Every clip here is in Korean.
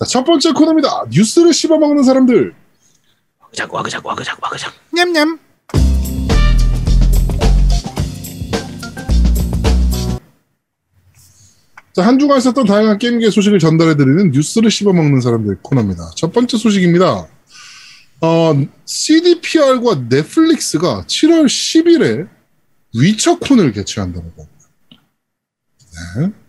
자, 첫 번째 코너입니다. 뉴스를 씹어먹는 사람들. 와그작 와그작 와그작 와그작. 냠냠. 자, 한 주간 있었던 다양한 게임계 소식을 전달해드리는 뉴스를 씹어먹는 사람들 코너입니다. 첫 번째 소식입니다. 어, CDPR과 넷플릭스가 7월 10일에 위쳐콘을 개최한다고 합니다. 네.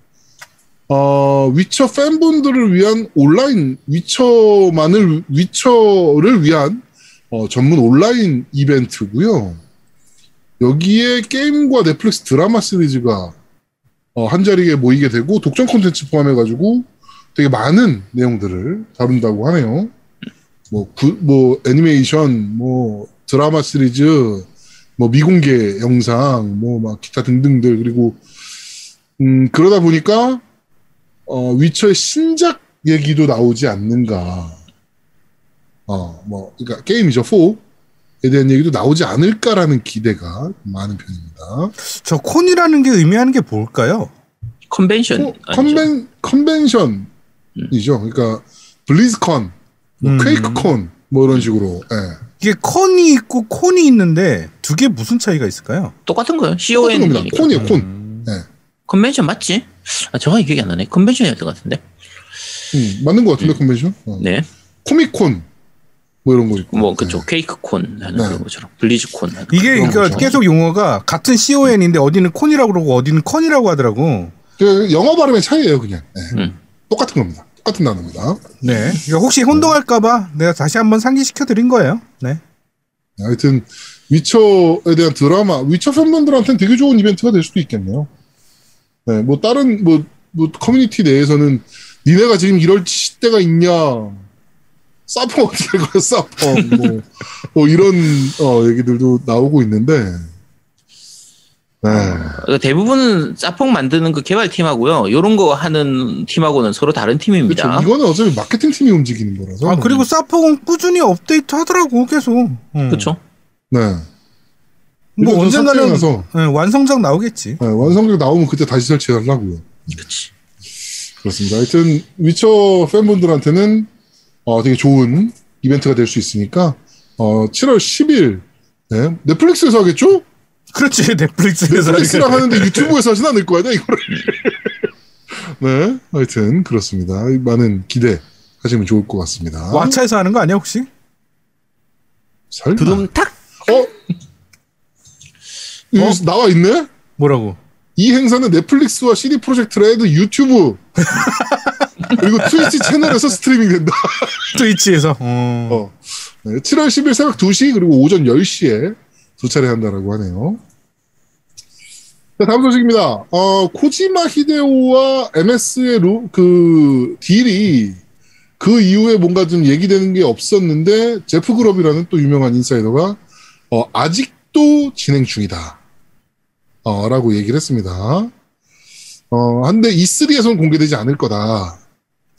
어, 위쳐 팬분들을 위한 온라인 위쳐만을 위쳐를 위한 어, 전문 온라인 이벤트고요. 여기에 게임과 넷플릭스 드라마 시리즈가 어, 한 자리에 모이게 되고 독점 콘텐츠 포함해가지고 되게 많은 내용들을 다룬다고 하네요. 뭐, 구, 뭐 애니메이션, 뭐 드라마 시리즈, 뭐 미공개 영상, 뭐 막 기타 등등들 그리고 음, 그러다 보니까 어, 위쳐의 신작 얘기도 나오지 않는가. 어, 뭐, 그러니까 게임이죠, 4에 대한 얘기도 나오지 않을까라는 기대가 많은 편입니다. 저 콘이라는 게 의미하는 게 뭘까요? 컨벤션. 어, 컨벤, 컨벤션이죠. 그러니까, 블리즈컨, 뭐 음. 퀘이크콘, 뭐 이런 식으로, 예. 이게 컨이 있고 콘이 있는데 두 개 무슨 차이가 있을까요? 똑같은 거예요. 똑같은 CON. 겁니다. 콘이에요, 콘. 음. 예. 컨벤션 맞지? 아, 정확히 기억이 안 나네. 컨벤션이었던 것 같은데. 음, 맞는 것 같은데, 컨벤션? 어. 네. 코미콘, 뭐 이런 거 있고. 뭐 그쪽 퀘이크콘 하는 네. 그런 것처럼 블리즈콘 하는 이게 그러니까 거죠. 계속 용어가 같은 CON인데 어디는 콘이라고 그러고 어디는 컨이라고 하더라고. 그 영어 발음의 차이예요, 그냥. 예. 음. 똑같은 겁니다. 똑같은 단어입니다. 네. 이거 혹시 혼동할까봐 내가 다시 한번 상기시켜 드린 거예요. 네. 하여튼 위쳐에 대한 드라마, 위쳐 팬분들한테는 되게 좋은 이벤트가 될 수도 있겠네요. 네, 뭐 다른 뭐, 뭐 커뮤니티 내에서는 니네가 지금 이럴 시대가 있냐, 사펑 어떻게 가 사펑 뭐, 뭐 이런 어, 얘기들도 나오고 있는데, 네, 그 대부분은 짜뽕 만드는 그 개발팀하고요. 요런 거 하는 팀하고는 서로 다른 팀입니다. 그렇죠. 이거는 어차피 마케팅 팀이 움직이는 거라서. 아 그리고 사포는 꾸준히 업데이트 하더라고 계속. 음. 그렇죠. 네, 뭐 언젠가는 네, 완성작 나오겠지. 네, 완성작 나오면 그때 다시 설치하려고요. 그렇지. 그렇습니다. 하여튼 위쳐 팬분들한테는 어, 되게 좋은 이벤트가 될 수 있으니까 어, 7월 10일 네, 넷플릭스에서 하겠죠? 그렇지 넷플릭스에서 넷플릭스랑 하는데 유튜브에서 하진 않을 거 아니야 이거를. 네, 하여튼 그렇습니다. 많은 기대 하시면 좋을 것 같습니다. 왓챠에서 하는 거 아니야 혹시? 설마. 두둠탁. 어? 이거 나와 있네? 뭐라고? 이 행사는 넷플릭스와 CD 프로젝트 레드 유튜브 그리고 트위치 채널에서 스트리밍 된다. 트위치에서. 어. 어. 네, 7월 10일 새벽 2시 그리고 오전 10시에 두 차례 한다라고 하네요. 자, 다음 소식입니다. 어, 코지마 히데오와 MS의 루, 그 딜이 그 이후에 뭔가 좀 얘기되는 게 없었는데 제프 그럽이라는 또 유명한 인사이더가 어, 아직도 진행 중이다. 어, 라고 얘기를 했습니다. 어, 한데 E3에서는 공개되지 않을 거다.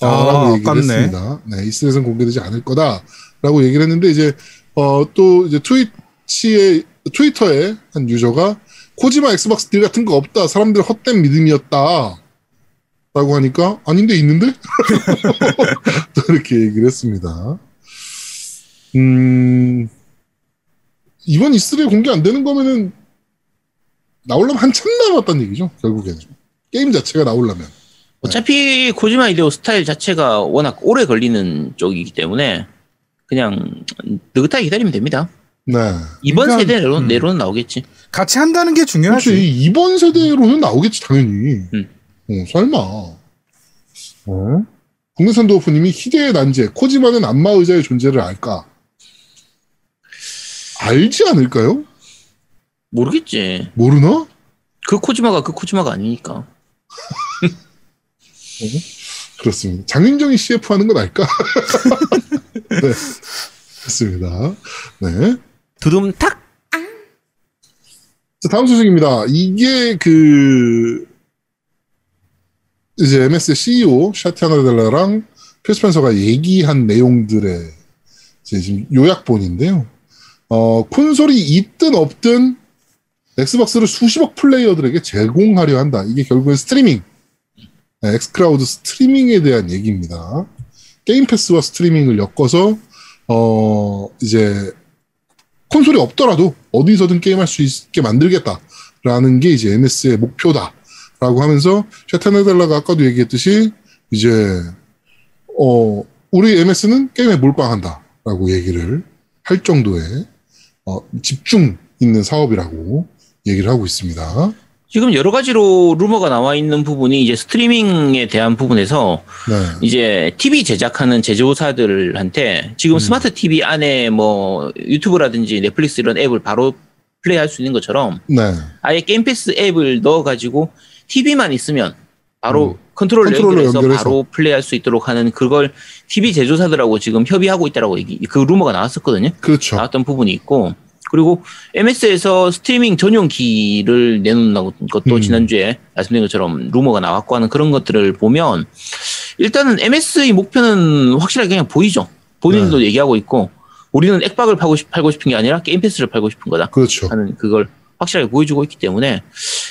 어, 아, 라고 얘기를 아깝네. 했습니다. 네, E3에서는 공개되지 않을 거다. 라고 얘기를 했는데, 이제, 어, 또, 이제 트위치에, 트위터에 한 유저가 코지마 엑스박스 딜 같은 거 없다. 사람들 헛된 믿음이었다. 라고 하니까, 아닌데, 있는데? 또 이렇게 얘기를 했습니다. 음, 이번 E3에 공개 안 되는 거면은, 나오려면 한참 남았다는 얘기죠, 결국에는. 게임 자체가 나오려면. 어차피 코지마 이데오 스타일 자체가 워낙 오래 걸리는 쪽이기 때문에 그냥 느긋하게 기다리면 됩니다. 네. 이번 그러니까, 세대로 음. 내로는 나오겠지. 같이 한다는 게 중요하지. 그렇지. 이번 세대로는 나오겠지, 당연히. 음. 어, 설마. 어? 국내산 도어프님이 희대의 난제, 코지마는 안마 의자의 존재를 알까? 알지 않을까요? 모르겠지. 모르나? 그 코지마가 그 코지마가 아니니까. 그렇습니다. 장윤정이 CF 하는 건 알까? 네. 그렇습니다. 네. 두둠탁. 자, 다음 소식입니다. 이게 그 이제 MS CEO 샤티아나 델라랑 필 스펜서가 얘기한 내용들의 이제 지금 요약본인데요. 어, 콘솔이 있든 없든 엑스박스를 수십억 플레이어들에게 제공하려 한다. 이게 결국엔 스트리밍, 네, 엑스크라우드 스트리밍에 대한 얘기입니다. 게임 패스와 스트리밍을 엮어서 어 이제 콘솔이 없더라도 어디서든 게임할 수 있게 만들겠다라는 게 이제 MS의 목표다라고 하면서 사티아 나델라가 아까도 얘기했듯이 이제 어 우리 MS는 게임에 몰빵한다라고 얘기를 할 정도의 어, 집중 있는 사업이라고 얘기를 하고 있습니다. 지금 여러 가지로 루머가 나와 있는 부분이 이제 스트리밍에 대한 부분에서 네. 이제 TV 제작하는 제조사들한테 지금 스마트 TV 안에 뭐 유튜브라든지 넷플릭스 이런 앱을 바로 플레이할 수 있는 것처럼 네. 아예 게임 패스 앱을 넣어가지고 TV만 있으면 바로 음. 컨트롤러 컨트롤러 연결해서, 연결해서. 바로 플레이할 수 있도록 하는 그걸 TV 제조사들하고 지금 협의하고 있다라고 얘기 그 루머가 나왔었거든요. 그렇죠. 나왔던 부분이 있고 그리고 MS에서 스트리밍 전용 키를 내놓는 것도 음. 지난주에 말씀드린 것처럼 루머가 나왔고 하는 그런 것들을 보면 일단은 MS의 목표는 확실하게 그냥 보이죠. 본인도 네. 얘기하고 있고 우리는 액박을 팔고, 싶, 팔고 싶은 게 아니라 게임 패스를 팔고 싶은 거다 그렇죠. 하는 그걸 확실하게 보여주고 있기 때문에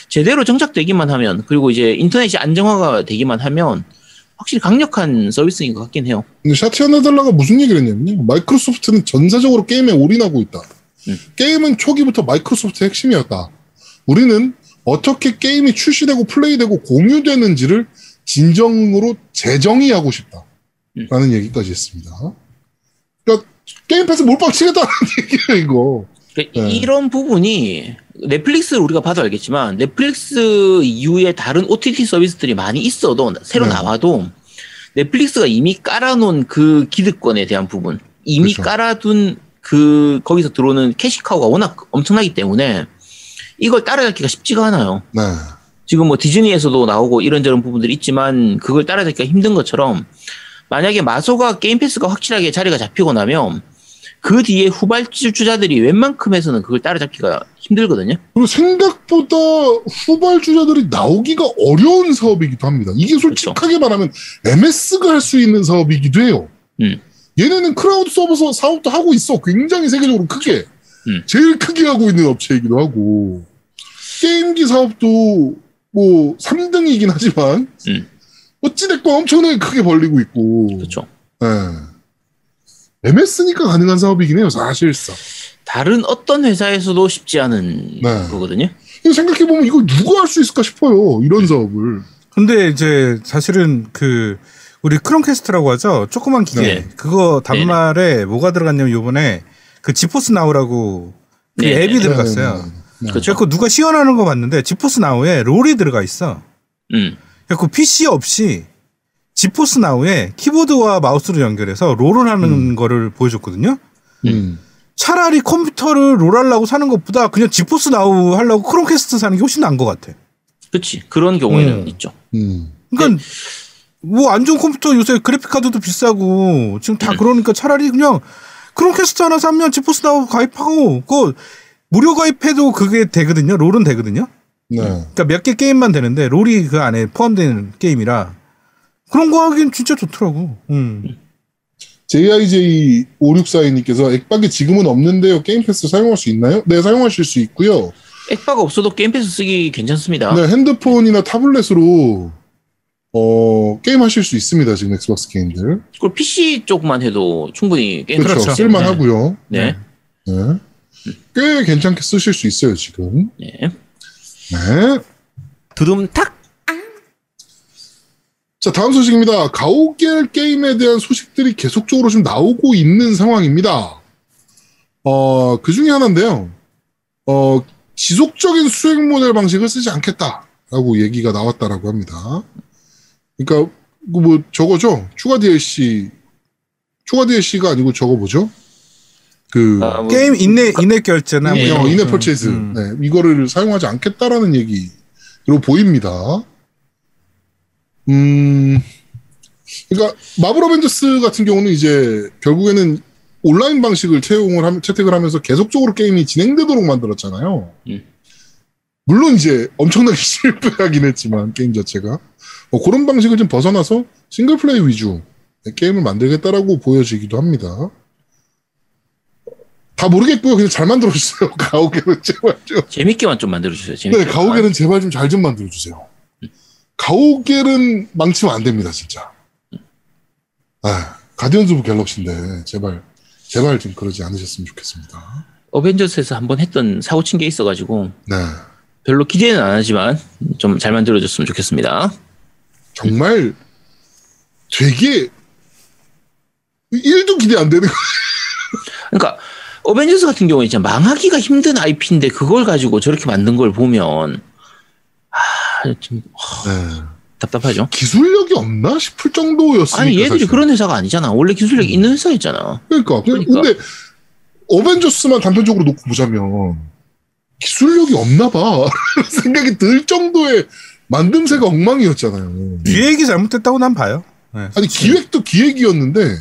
제대로 정착되기만 하면 그리고 이제 인터넷이 안정화가 되기만 하면 확실히 강력한 서비스인 것 같긴 해요. 근데 샤티아 네덜라가 무슨 얘기를 했냐면요. 마이크로소프트는 전사적으로 게임에 올인하고 있다. 음. 게임은 초기부터 마이크로소프트의 핵심이었다. 우리는 어떻게 게임이 출시되고 플레이되고 공유되는지를 진정으로 재정의하고 싶다. 음. 라는 얘기까지 했습니다. 그러니까 게임 패스 몰빵 치겠다는 얘기예요, 이거. 그러니까 네. 이런 부분이 넷플릭스를 우리가 봐도 알겠지만 넷플릭스 이후에 다른 OTT 서비스들이 많이 있어도 새로 네. 나와도 넷플릭스가 이미 깔아놓은 그 기득권에 대한 부분 이미 그렇죠. 깔아둔 그 거기서 들어오는 캐시카우가 워낙 엄청나기 때문에 이걸 따라잡기가 쉽지가 않아요. 네. 지금 뭐 디즈니에서도 나오고 이런저런 부분들이 있지만 그걸 따라잡기가 힘든 것처럼 만약에 마소가 게임 패스가 확실하게 자리가 잡히고 나면 그 뒤에 후발주자들이 웬만큼에서는 그걸 따라잡기가 힘들거든요. 그리고 생각보다 후발주자들이 나오기가 어려운 사업이기도 합니다. 이게 솔직하게 말하면 MS가 할 수 있는 사업이기도 해요. 음. 얘네는 클라우드 서버 사업도 하고 있어. 굉장히 세계적으로 크게. 음. 제일 크게 하고 있는 업체이기도 하고. 게임기 사업도 뭐 3등이긴 하지만 음. 어찌됐건 엄청나게 크게 벌리고 있고. 그렇죠. 예. MS니까 가능한 사업이긴 해요, 사실상. 다른 어떤 회사에서도 쉽지 않은 네. 거거든요. 생각해보면 이거 누가 할 수 있을까 싶어요. 이런 사업을. 근데 이제 사실은 그 우리 크롬캐스트라고 하죠. 조그만 기계. 네. 그거 단말에 뭐가 들어갔냐면 요번에 그 지포스 나우라고 그 네, 앱이 네. 들어갔어요. 네, 네, 네. 그렇죠. 그래서 누가 시연하는 거 봤는데 지포스 나우에 롤이 들어가 있어. 음. 그래서 PC 없이 지포스 나우에 키보드와 마우스로 연결해서 롤을 하는 거를 보여줬거든요. 음. 차라리 컴퓨터를 롤 하려고 사는 것보다 그냥 지포스 나우 하려고 크롬캐스트 사는 게 훨씬 나은 것 같아. 그렇지. 그런 경우에는 음. 있죠. 음. 그러니까 뭐 안 좋은 컴퓨터 요새 그래픽 카드도 비싸고 지금 다 그러니까 차라리 그냥 크롬캐스트 하나 사면 지포스 나우 가입하고 그 무료 가입해도 그게 되거든요. 롤은 되거든요. 네. 그러니까 몇 개 게임만 되는데 롤이 그 안에 포함되는 게임이라 그런 거 하기엔 진짜 좋더라고. 음. JIJ5642님께서 액박이 지금은 없는데요. 게임 패스 사용할 수 있나요? 네, 사용하실 수 있고요. 액박이 없어도 게임 패스 쓰기 괜찮습니다. 네, 핸드폰이나 타블렛으로 어, 게임 하실 수 있습니다. 지금 엑스박스 게임들. 그리고 PC 쪽만 해도 충분히 게임 그렇죠. 그렇죠. 쓸만 하고요. 네. 네. 꽤 괜찮게 쓰실 수 있어요, 지금. 네. 네. 두둠탁. 자, 다음 소식입니다. 가오갤 게임에 대한 소식들이 계속적으로 좀 나오고 있는 상황입니다. 어, 그 중에 하나인데요. 어, 지속적인 수익 모델 방식을 쓰지 않겠다라고 얘기가 나왔다라고 합니다. 그러니까, 그 뭐, 저거죠. 추가 DLC, 추가 DLC가 아니고 저거 뭐죠? 그, 아, 뭐, 게임 인내 인내 결제나 네. 뭐 어, 거. purchase. 음. 네, 이거를 사용하지 않겠다라는 얘기로 보입니다. 음, 그러니까 마블 어벤져스 같은 경우는 이제 결국에는 온라인 방식을 채용을 하면 채택을 하면서 계속적으로 게임이 진행되도록 만들었잖아요. 음. 물론 이제 엄청나게 실패하긴 했지만 게임 자체가 뭐 그런 방식을 좀 벗어나서 싱글 플레이 위주 게임을 만들겠다라고 보여지기도 합니다. 다 모르겠고요. 그냥 잘 만들어 주세요. 가오갤은 제발 좀. 재밌게만 좀 만들어 주세요. 재밌게. 네, 가오갤은 제발 좀 잘좀 만들어 주세요. 가오갤은 망치면 안 됩니다, 진짜. 아, 가디언즈 오브 갤럭시인데 제발 제발 좀 그러지 않으셨으면 좋겠습니다. 어벤져스에서 한번 했던 사고 친 게 있어가지고 네. 별로 기대는 안 하지만 좀 잘 만들어졌으면 좋겠습니다. 정말 되게 1도 기대 안 되는 거. 그러니까 어벤져스 같은 경우에 진짜 망하기가 힘든 IP인데 그걸 가지고 저렇게 만든 걸 보면 아좀 네. 답답하죠. 기술력이 없나 싶을 정도였으니까. 아니 얘들이 사실. 그런 회사가 아니잖아. 원래 기술력이 있는 회사였잖아. 그러니까. 그러니까. 근데 어벤져스만 단편적으로 놓고 보자면 기술력이 없나 봐. 생각이 들 정도의 만듦새가 엉망이었잖아요. 기획이 잘못됐다고 난 봐요. 네. 아니 기획도 기획이었는데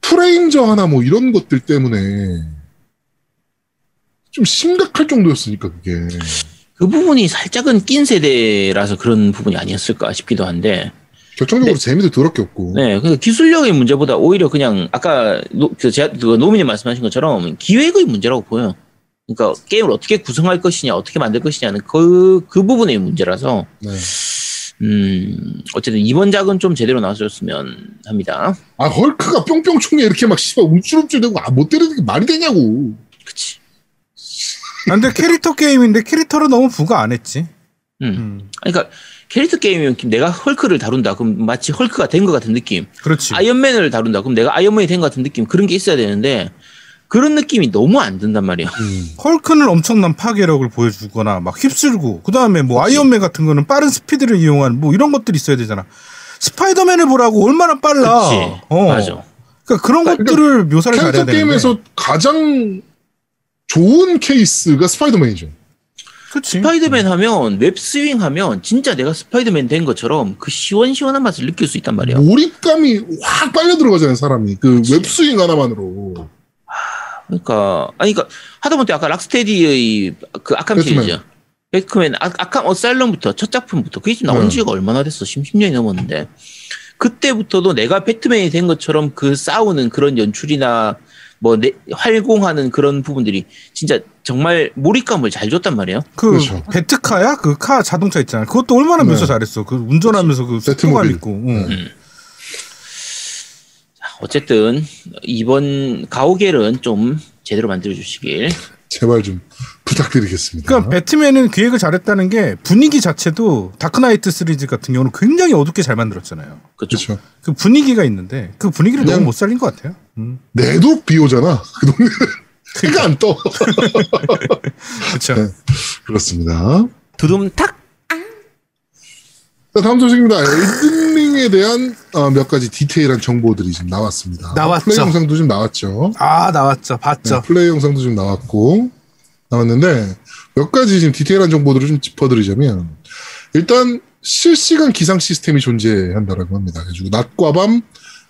프레임저 하나 뭐 이런 것들 때문에 좀 심각할 정도였으니까 그게 그 부분이 살짝은 낀 세대라서 그런 부분이 아니었을까 싶기도 한데 결정적으로 네. 재미도 더럽게 없고 네, 그 기술력의 문제보다 오히려 그냥 아까 노, 그 제가 그 노미님 말씀하신 것처럼 기획의 문제라고 보여요. 그러니까 게임을 어떻게 구성할 것이냐, 어떻게 만들 것이냐는 그, 그 부분의 문제라서, 네. 음, 어쨌든 이번 작은 좀 제대로 나왔으면 합니다. 아 헐크가 뿅뿅 총에 이렇게 막 씨발 움찔움찔대고 아, 못 때리는 게 말이 되냐고 그치. 아, 근데 캐릭터 게임인데 캐릭터를 너무 부각 안 했지. 음. 음. 그러니까 캐릭터 게임이면 내가 헐크를 다룬다. 그럼 마치 헐크가 된 것 같은 느낌. 그렇지. 아이언맨을 다룬다. 그럼 내가 아이언맨이 된 것 같은 느낌. 그런 게 있어야 되는데, 그런 느낌이 너무 안 든단 말이야. 음. 헐크는 엄청난 파괴력을 보여주거나 막 휩쓸고 그 다음에 뭐 아이언맨 같은 거는 빠른 스피드를 이용한 뭐 이런 것들이 있어야 되잖아. 스파이더맨을 보라고 얼마나 빨라. 그치. 어. 맞아. 그러니까 그런 그러니까 것들을 묘사를 잘해야 캐릭터 되는데. 게임에서 가장 좋은 케이스가 스파이더맨이죠 그치. 스파이더맨 하면 web swing 하면 진짜 내가 스파이더맨 된 것처럼 그 시원시원한 맛을 느낄 수 있단 말이야. 몰입감이 확 빨려 들어가잖아요 사람이 그. web swing 하나만으로 그러니까 아니 그러니까 하다못해 아까 락스테디의 그 아캄 배트맨. 시리즈. 배트맨 아, 아캄 어사일럼부터 첫 작품부터 그게 지금 나온 네. 지가 얼마나 됐어? 10년이 넘었는데 그때부터도 내가 배트맨이 된 것처럼 그 싸우는 그런 연출이나 뭐 내, 활공하는 그런 부분들이 진짜 정말 몰입감을 잘 줬단 말이에요. 그 그렇죠. 베트카야 그 카 자동차 있잖아. 그것도 얼마나 네. 묘사 잘했어. 그 운전하면서 그 배트모빌. 있고. 응. 음. 어쨌든 이번 가오갤은 좀 제대로 만들어 주시길. 제발 좀 부탁드리겠습니다 그러니까 배트맨은 기획을 잘했다는 게 분위기 자체도 다크나이트 시리즈 같은 경우는 굉장히 어둡게 잘 만들었잖아요. 그렇죠. 그 분위기가 있는데 그 분위기를 너무 못 살린 것 같아요. 음. 내도 비 오잖아 그 동네 해가 안 떠 그렇죠. 네. 그렇습니다 두둠탁. 자, 다음 소식입니다. 엘든 링에 대한 어, 몇 가지 디테일한 정보들이 지금 나왔습니다. 나왔죠. 플레이 영상도 좀 나왔죠. 아 나왔죠. 봤죠. 네, 플레이 영상도 좀 나왔고 나왔는데 몇 가지 지금 디테일한 정보들을 좀 짚어드리자면 일단 실시간 기상 시스템이 존재한다라고 합니다. 그래가지고 낮과 밤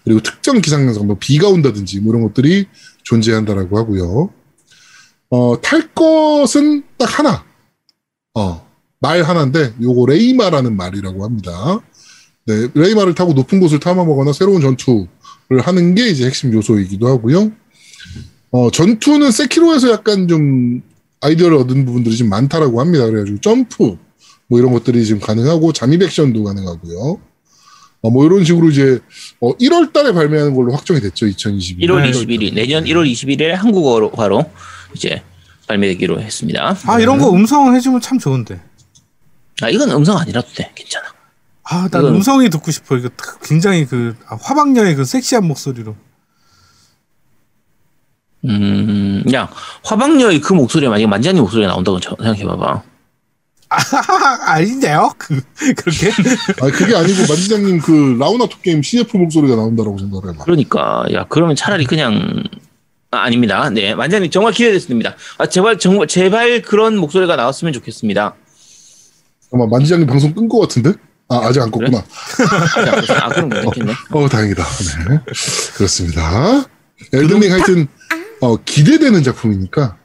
그리고 특정 기상 현상, 뭐 비가 온다든지 뭐 이런 것들이 존재한다라고 하고요. 어, 탈 것은 딱 하나. 어, 말 하나인데 요거 레이마라는 말이라고 합니다. 네, 레이마를 타고 높은 곳을 탐험하거나 새로운 전투를 하는 게 이제 핵심 요소이기도 하고요. 어, 전투는 세키로에서 약간 좀 아이디어를 얻은 부분들이 좀 많다라고 합니다. 그래가지고 점프 뭐 이런 것들이 지금 가능하고 잠입 액션도 가능하고요. 어, 뭐 이런 식으로 이제 어, 1월 달에 발매하는 걸로 확정이 됐죠. 2022년. 1월 네. 21일 내년 1월 21일에 한국어로 이제 발매되기로 했습니다. 아 이런 거 음성 해주면 참 좋은데. 아 이건 음성 아니라도 돼. 괜찮아. 아, 난 이건- 음성이 듣고 싶어. 이거 굉장히 그 아, 화방녀의 그 섹시한 목소리로. 음, 야 화방녀의 그 목소리가 만약에 만지아님 목소리가 나온다고 저- 생각해봐봐. 아, 아닌데요? 그 그렇게? 아 그게 아니고 만지장님 그 라우나토 게임 CF 목소리가 나온다라고 생각을 해봐. 그러니까 야 그러면 차라리 그냥 아, 아닙니다. 네 만지아님 정말 기대됐습니다. 아 제발 정말 제발 그런 목소리가 나왔으면 좋겠습니다. 아마 만지장님 방송 끈 거 같은데? 아 아직 안 껐구나. 아 그럼 괜찮겠네. 어 다행이다. 네. 그렇습니다. 엘든링 하여튼 어, 기대되는 작품이니까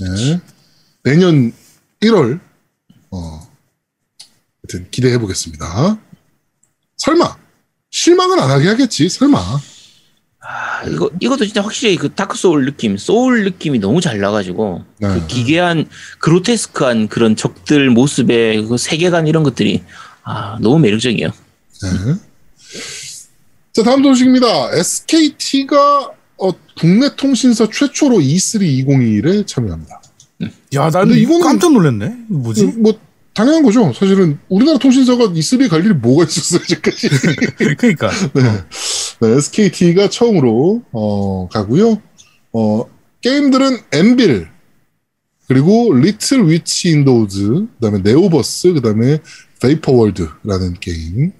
네. 내년 1월 어, 하여튼 기대해 보겠습니다. 설마 실망은 안 하게 하겠지. 설마. 아, 이거 이것도 진짜 확실히 그 다크 소울 느낌, 소울 느낌이 너무 잘 나가지고 네. 그 기괴한 그로테스크한 그런 적들 모습의 그 세계관 이런 것들이 아 너무 매력적이에요. 네. 자, 다음 소식입니다. SKT가 어, 국내 통신사 최초로 E3 2021에 참여합니다. 야, 나는 근데 이거 이거는- 깜짝 놀랐네. 뭐지? 뭐 당연한 거죠. 사실은 우리나라 통신사가 E3에 갈 일이 뭐가 있었어요, 지금까지. 그러니까. 네, SKT가 처음으로 어, 가고요. 어, 게임들은 엠빌 그리고 리틀 위치 인 더 우즈 그다음에 네오버스 그다음에 베이퍼월드라는 게임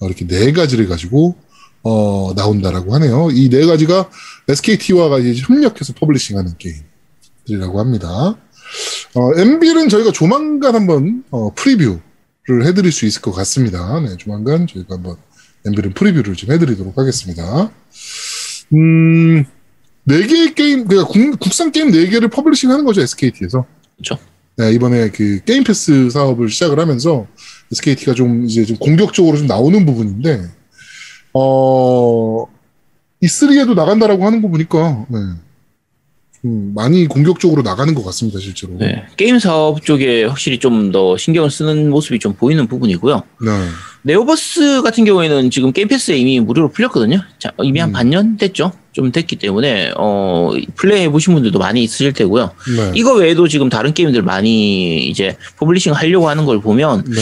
어, 이렇게 네 가지를 가지고 어, 나온다라고 하네요. 이 네 가지가 SKT와 이제 협력해서 publishing하는 게임들이라고 합니다. 어, 앤빌은 저희가 조만간 한번 어, preview를 해드릴 수 있을 것 같습니다. 네, 조만간 저희가 한번 앤빌은 preview를 좀 해드리도록 하겠습니다. 음, 네 개의 게임, 그러니까 국, 국산 게임 네 개를 publishing 하는 거죠, SKT에서. 그쵸. 네, 이번에 그 게임 패스 사업을 시작을 하면서 SKT가 좀 이제 좀 공격적으로 좀 나오는 부분인데, 어, E3에도 나간다라고 하는 거 보니까, 네. 좀 많이 공격적으로 나가는 것 같습니다, 실제로. 네. 게임 사업 쪽에 확실히 좀 더 신경을 쓰는 모습이 좀 보이는 부분이고요. 네. 네오버스 같은 경우에는 지금 게임 패스에 이미 무료로 풀렸거든요. 자, 이미 한 음. 반년 됐죠. 좀 됐기 때문에 어, 플레이 해 보신 분들도 많이 있으실 테고요. 네. 이거 외에도 지금 다른 게임들 많이 이제 publishing 하려고 하는 걸 보면 네.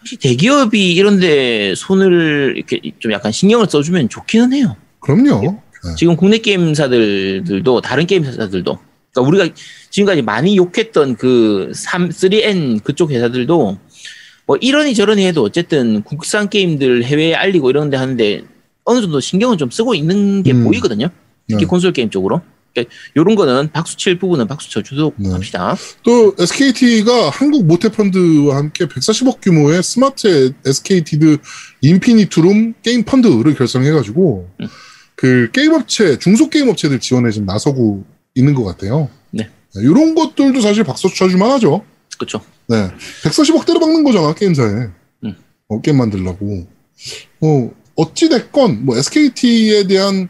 혹시 대기업이 이런데 손을 이렇게 좀 약간 신경을 써주면 좋기는 해요. 그럼요. 네. 지금 국내 게임사들도 다른 게임사들도 그러니까 우리가 지금까지 많이 욕했던 그 3, 3N 그쪽 회사들도 뭐 이러니 저러니 해도 어쨌든 국산 게임들 해외에 알리고 이런 데 하는데 어느 정도 신경을 좀 쓰고 있는 게 음. 보이거든요. 특히 네. 콘솔 게임 쪽으로. 그러니까 요런 거는 박수 칠 부분은 박수 쳐 주도록 네. 합시다. 또 SKT가 한국 모태펀드와 함께 140억 규모의 스마트 SKT 인피니툼 게임 펀드를 결성해가지고 음. 그 게임 업체 중소 게임 업체들 지원에 좀 나서고 있는 것 같아요. 네. 이런 것들도 사실 박수 쳐줄만 하죠. 그렇죠. 네. 140억 때려박는 거잖아, 게임사에. 음. 어, 게임 만들려고. 어, 어찌 됐건, 뭐, SKT에 대한,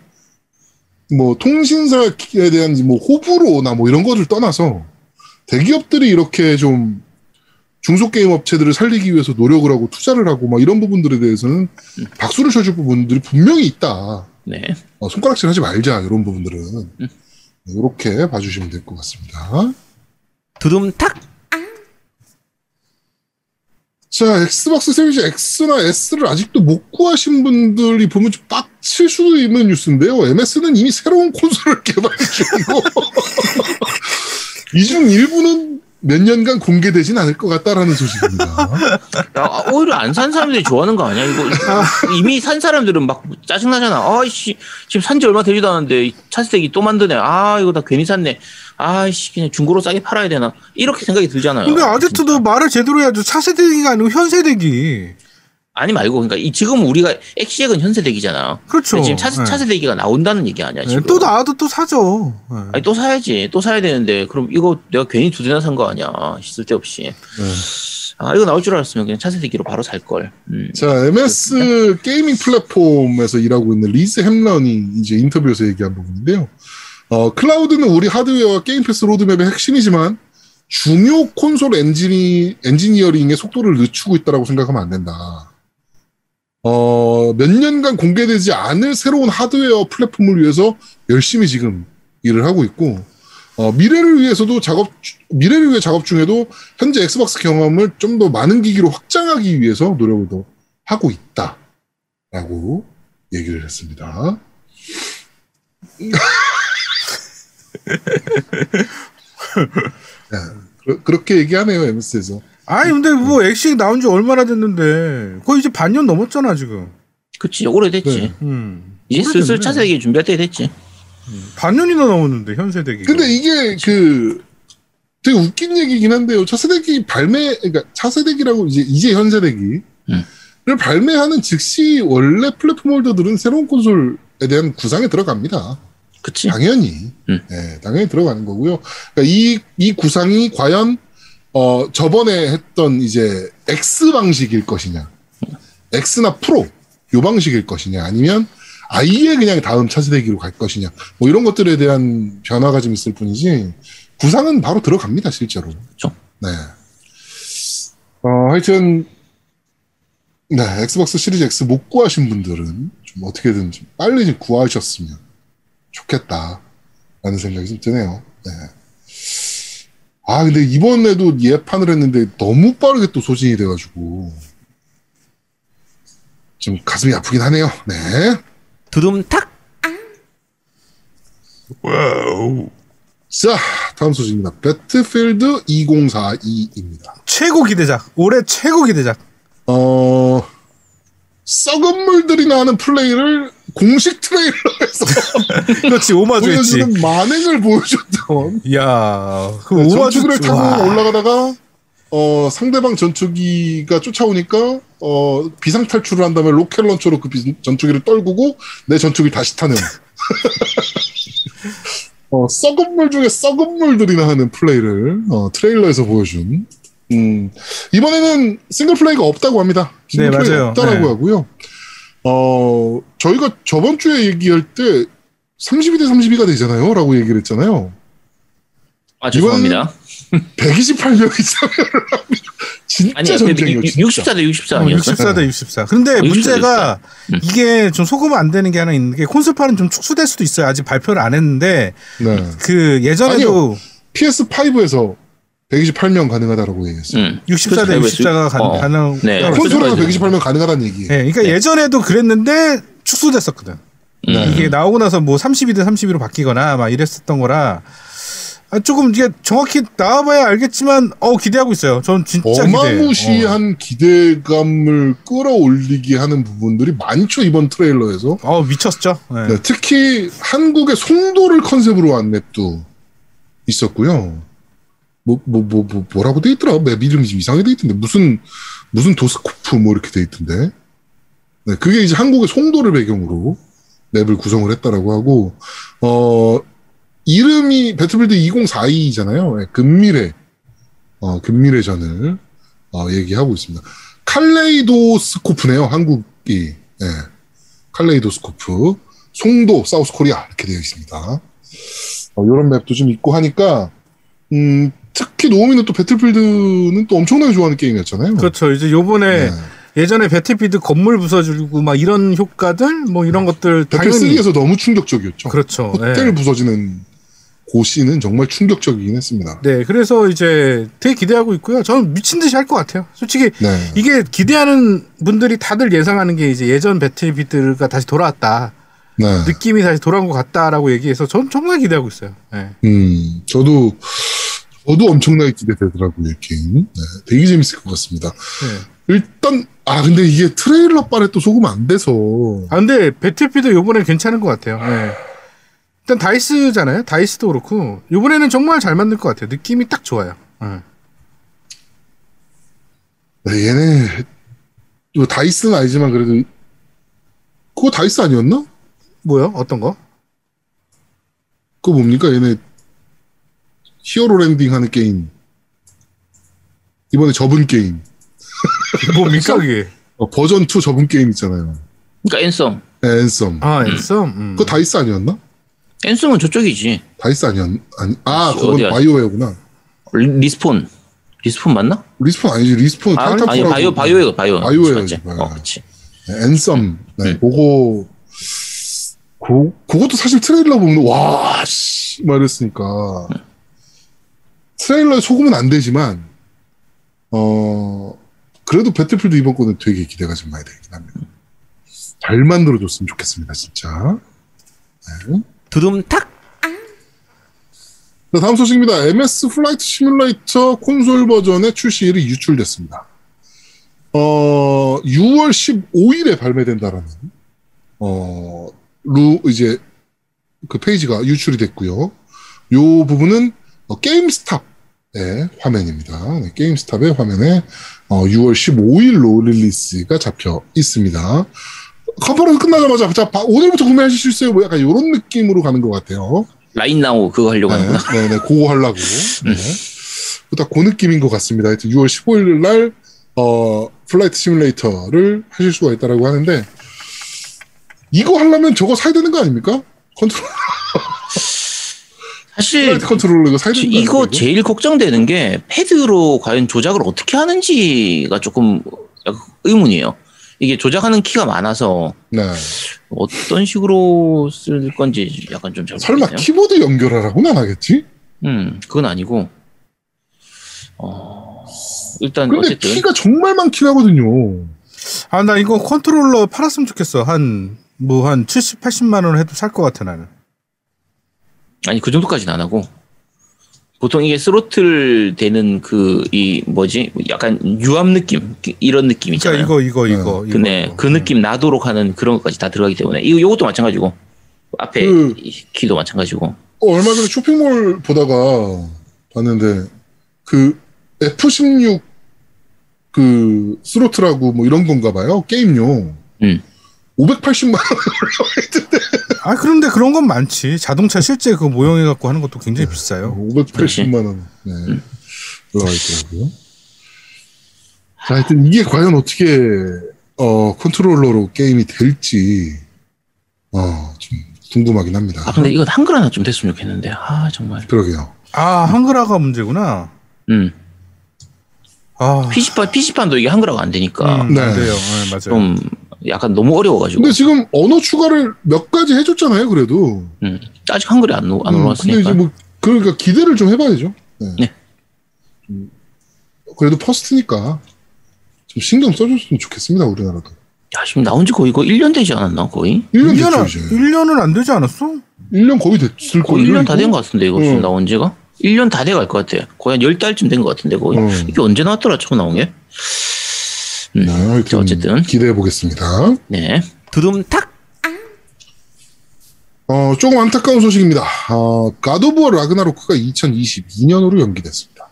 뭐, 통신사에 대한, 뭐, 호불호나 뭐, 이런 거를 떠나서, 대기업들이 이렇게 좀, 중소 게임 업체들을 살리기 위해서 노력을 하고 투자를 하고, 막 이런 부분들에 대해서는 박수를 쳐줄 부분들이 분명히 있다. 네. 어, 손가락질 하지 말자, 이런 부분들은. 이렇게 봐주시면 될 것 같습니다. 두둠탁. 자, 엑스박스 시리즈 X나 S를 아직도 못 구하신 분들이 보면 좀 빡칠 수도 있는 뉴스인데요. MS는 이미 새로운 콘솔을 개발 중이고, 이 중 일부는 몇 년간 공개되진 않을 것 같다라는 소식입니다. 야, 오히려 안 산 사람들이 좋아하는 거 아니야? 이거 이미 산 사람들은 막 짜증나잖아. 아이씨, 지금 산 지 얼마 되지도 않았는데 차세대기 또 만드네. 아, 이거 나 괜히 샀네. 아이씨, 그냥 중고로 싸게 팔아야 되나? 이렇게 생각이 들잖아요. 근데 아제트도 말을 제대로 해야죠. 차세대기가 아니고 현세대기. 아니 말고, 그러니까 이 지금 우리가 엑시액은 현세 대기잖아. 그렇죠. 지금 차, 네. 차세 대기가 나온다는 얘기 아니야, 네, 지금. 또 나와도 또 사죠. 네. 아니, 또 사야지. 또 사야 되는데, 그럼 이거 내가 괜히 두 대나 산 거 아니야. 쓸데없이. 네. 아, 이거 나올 줄 알았으면 그냥 차세대기로 바로 살 걸. 음. 자, MS 게이밍 플랫폼에서 일하고 있는 리즈 햄런이 이제 인터뷰에서 얘기한 부분인데요. 어, 클라우드는 우리 하드웨어와 게임 패스 로드맵의 핵심이지만 중요 콘솔 엔지니, 엔지니어링의 속도를 늦추고 있다고 생각하면 안 된다. 어, 몇 년간 공개되지 않을 새로운 하드웨어 플랫폼을 위해서 열심히 지금 일을 하고 있고, 어, 미래를 위해서도 작업, 주- 미래를 위해 작업 중에도 현재 엑스박스 경험을 좀 더 많은 기기로 확장하기 위해서 노력을 더 하고 있다. 라고 얘기를 했습니다. 네, 그, 렇게 얘기하네요, MS에서. 아니 근데 뭐 엑식 나온 지 얼마나 됐는데 거의 이제 반년 넘었잖아 지금. 그치, 오래됐지. 네. 음. 이제 슬슬. 차세대기 준비할 때 됐지. 반년이나 넘었는데 현세대기. 근데 이게 그 되게 웃긴 얘기긴 한데요. 차세대기 발매, 그러니까 차세대기라고 이제 이제 현세대기를 음. 발매하는 즉시 원래 플랫폼 홀더들은 새로운 콘솔에 대한 구상에 들어갑니다. 그치. 당연히, 음. 예, 당연히 들어가는 거고요. 그러니까 이, 이 구상이 과연, 어, 저번에 했던 이제 X 방식일 것이냐, X나 프로, 요 방식일 것이냐, 아니면 아예 그냥 다음 차세대기로 갈 것이냐, 뭐 이런 것들에 대한 변화가 좀 있을 뿐이지, 구상은 바로 들어갑니다, 실제로. 그쵸. 네. 어, 하여튼, 네, 엑스박스 시리즈 X 못 구하신 분들은 좀 어떻게든 좀 빨리 좀 구하셨으면 좋겠다라는 생각이 좀 드네요. 네. 아 근데 이번에도 예판을 했는데 너무 빠르게 또 소진이 돼가지고 좀 가슴이 아프긴 하네요. 네. 두둠탁. 자 다음 소식입니다. 배틀필드 2042입니다. 최고 기대작. 올해 최고 기대작. 어 썩은 물들이 나는 플레이를 공식 트레일러에서 그렇지 오마주했지. 보여주는 만행을 보여줬던 이야 그 네, 오마주 전투기를 타고 와. 올라가다가 어, 상대방 전투기가 쫓아오니까 어, 비상 탈출을 한 다음에 로켓 launcher로 그 비- 전투기를 떨구고 내 전투기 다시 타는 어, 썩은 물 중에 썩은 물들이나 하는 플레이를 어, 트레일러에서 보여준 음, 이번에는 싱글 플레이가 없다고 합니다. 싱글 네, 플레이가 맞아요. 없다라고 네. 하고요. 어, 저희가 저번 주에 얘기할 때 32대 32가 되잖아요. 라고 얘기를 했잖아요. 아 죄송합니다. 128명이 참여를 합니다. 진짜 아니 전쟁이에요. 진짜. 64대 64 아니었어? 64대 64. 그런데 어, 64대 문제가 64. 음. 이게 좀 속으면 안 되는 게 하나 있는 게 콘솔판은 좀 축소될 수도 있어요. 아직 발표를 안 했는데 네. 그 예전에도 PS5에서 128명 가능하다라고 얘기했어요. 응. 64대 64가 가, 어. 가능. 네. 네. 콘솔에서 그래서 128명 가능하다는 얘기예요. 그러니까 네. 예전에도 그랬는데 축소됐었거든. 네. 이게 나오고 나서 뭐 32대 32로 바뀌거나 막 이랬었던 거라 아, 조금 이게 정확히 나와봐야 알겠지만 어 기대하고 있어요. 전 진짜. 어마무시한 기대감을 끌어올리게 하는 부분들이 많죠 이번 트레일러에서. 어, 어, 미쳤죠. 네. 네, 특히 한국의 송도를 컨셉으로 한 맵도 있었고요. 뭐, 뭐, 뭐, 뭐, 뭐라고 돼 있더라? 맵 이름이 좀 이상하게 돼 있던데. 무슨, 무슨 도스코프 뭐 이렇게 돼 있던데. 네, 그게 이제 한국의 송도를 배경으로 맵을 구성을 했다라고 하고, 어, 이름이 배틀필드 2042잖아요. 네, 근미래, 어, 근미래전을, 어, 얘기하고 있습니다. 칼레이도스코프네요, 한국이. 네. Kaleidoscope. 송도, South Korea 이렇게 되어 있습니다. 어, 이런 맵도 좀 있고 하니까 음, 특히 노우미는 또 배틀필드는 또 엄청나게 좋아하는 게임이었잖아요. 그렇죠. 이제 요번에 네. 예전에 배틀피드 건물 부서지고 막 이런 효과들 뭐 이런 것들 배틀 당연히 3에서 너무 충격적이었죠. 그렇죠. 호텔 네. 부서지는 고시는 정말 충격적이긴 했습니다. 네, 그래서 이제 되게 기대하고 있고요. 저는 미친 듯이 할 것 같아요. 솔직히 네. 이게 기대하는 분들이 다들 예상하는 게 이제 예전 배틀피드가 다시 돌아왔다. 네. 느낌이 다시 돌아온 것 같다라고 얘기해서 전 정말 기대하고 있어요. 네. 음, 저도 저도 엄청나게 기대되더라고요, 이 게임. 네, 되게 재밌을 것 같습니다. 네. 일단 아 근데 이게 트레일러 빨에 또 속으면 안 돼서 아 근데 배틀필드 요번에 괜찮은 것 같아요. 네. 일단 다이스잖아요. 다이스도 그렇고 요번에는 정말 잘 만들 것 같아요. 느낌이 딱 좋아요. 네. 네, 얘네 뭐 다이스는 아니지만 그래도 그거 다이스 아니었나? 뭐요? 어떤 거? 그거 뭡니까? 얘네 hero landing 하는 게임. 이번에 접은 게임. 뭡니까 그게? 어, 버전 2 접은 게임 있잖아요. 그러니까 앤썸. 네, 앤썸. 아 앤썸. 음. 그거 다이스 아니었나? 앤썸은 저쪽이지. 다이스 아니었, 아니, 아, 어디, 그건 어디야? 바이오웨어구나. 리- 리스폰. 리스폰 맞나? 리스폰 아니지, 리스폰 아, 타이탄 아니 프라고. 바이오 바이오예요 바이오. 바이오예요지, 맞지? 바이오. 어, 그렇지. 네, 앤썸. 네, 음. 그거, 그, 그것도 사실 트레일러 보면, 와, 씨, 막 이랬으니까. 트레일러에 속으면 안 되지만, 어, 그래도 배틀필드 이번 거는 되게 기대가 좀 많이 되긴 합니다. 잘 만들어줬으면 좋겠습니다, 진짜. 네. 두둠탁. 자, 다음 소식입니다. MS 플라이트 시뮬레이터 콘솔 버전의 출시일이 유출됐습니다. 어, 6월 15일에 발매된다라는, 어, 루, 이제, 그 페이지가 유출이 됐고요. 요 부분은 어, 게임스탑 의 화면입니다. 네, 게임스탑의 화면에 어, 6월 15일로 릴리스가 잡혀 있습니다. 컨퍼런스 끝나자마자 자, 바- 오늘부터 구매하실 수 있어요. 뭐 약간 이런 느낌으로 가는 것 같아요. right now 그거 하려고 네, 하는구나. 네, 네, 그거 하려고. 네. 딱 그 느낌인 것 같습니다. 하여튼 6월 15일 날, 어, 플라이트 시뮬레이터를 하실 수가 있다라고 하는데, 이거 하려면 저거 사야 되는 거 아닙니까? 컨트롤, 사실 컨트롤러 이거 사야 이거? 제일 걱정되는 게 패드로 과연 조작을 어떻게 하는지가 조금 의문이에요. 이게 조작하는 키가 많아서 네. 어떤 식으로 쓸 건지 약간 좀 잘 설마 모르겠네요. 키보드 연결하라고는 안 하겠지? 음, 그건 아니고. 어, 일단 근데 어쨌든 키가 정말 많긴 하거든요. 아, 나 이거 컨트롤러 팔았으면 좋겠어. 한, 뭐, 한 70, 80만 원 해도 살 것 같아, 나는. 아니 그 정도까지는 안 하고 보통 이게 스로틀 되는 그 이 뭐지 약간 유압 느낌 이런 느낌 그러니까 있잖아요. 이거, 이거, 이거. 이거, 근데 이거. 그 느낌 나도록 하는 그런 것까지 다 들어가기 때문에 이거 요것도 마찬가지고 앞에 그- 이 키도 마찬가지고 어, 얼마 전에 쇼핑몰 보다가 봤는데 그 F16 그 스로틀하고 뭐 이런 건가 봐요. 게임용. 음. 580만 원. 아, 그런데 그런 건 많지. 자동차 실제 그 모형해 갖고 하는 것도 굉장히 비싸요. 580만 원. 네. 올라가 있더라고요. 자, 하여튼 이게 과연 어떻게 어, 컨트롤러로 게임이 될지 어, 좀 궁금하긴 합니다. 아 근데 이건 한글 하나 좀 됐으면 좋겠는데 아 정말 그러게요. 아, 한글화가 문제구나. 음 아, PC판 PC판도 이게 한글화가 안 되니까 음, 네. 안 돼요. 네, 맞아요. 좀 약간 너무 어려워가지고 근데 지금 언어 추가를 몇 가지 해줬잖아요, 그래도. 음, 아직 한글이 안, 오- 안 음, 근데 올라왔으니까 이제 뭐 그러니까 기대를 좀 해봐야죠. 네. 네. 음, 그래도 퍼스트니까 좀 신경 써줬으면 좋겠습니다, 우리나라도. 야 지금 나온 지 거의 이거 1년 되지 않았나 거의 1년 1년, 안, 됐죠, 이제. 1년은 안 되지 않았어? 1년 거의 됐을 거예요. 1년 다 된 것 같은데 이거 어. 지금 나온 지가 1년 다 돼갈 것 같아 거의 한 10달쯤 된 것 같은데 거의 어. 이게 언제 나왔더라 처음 나온 게 음, 네, 하여튼 어쨌든. 기대해 보겠습니다. 네 두둠탁 어, 조금 안타까운 소식입니다. 어, 가도부어 라그나로크가 2022년으로 연기됐습니다.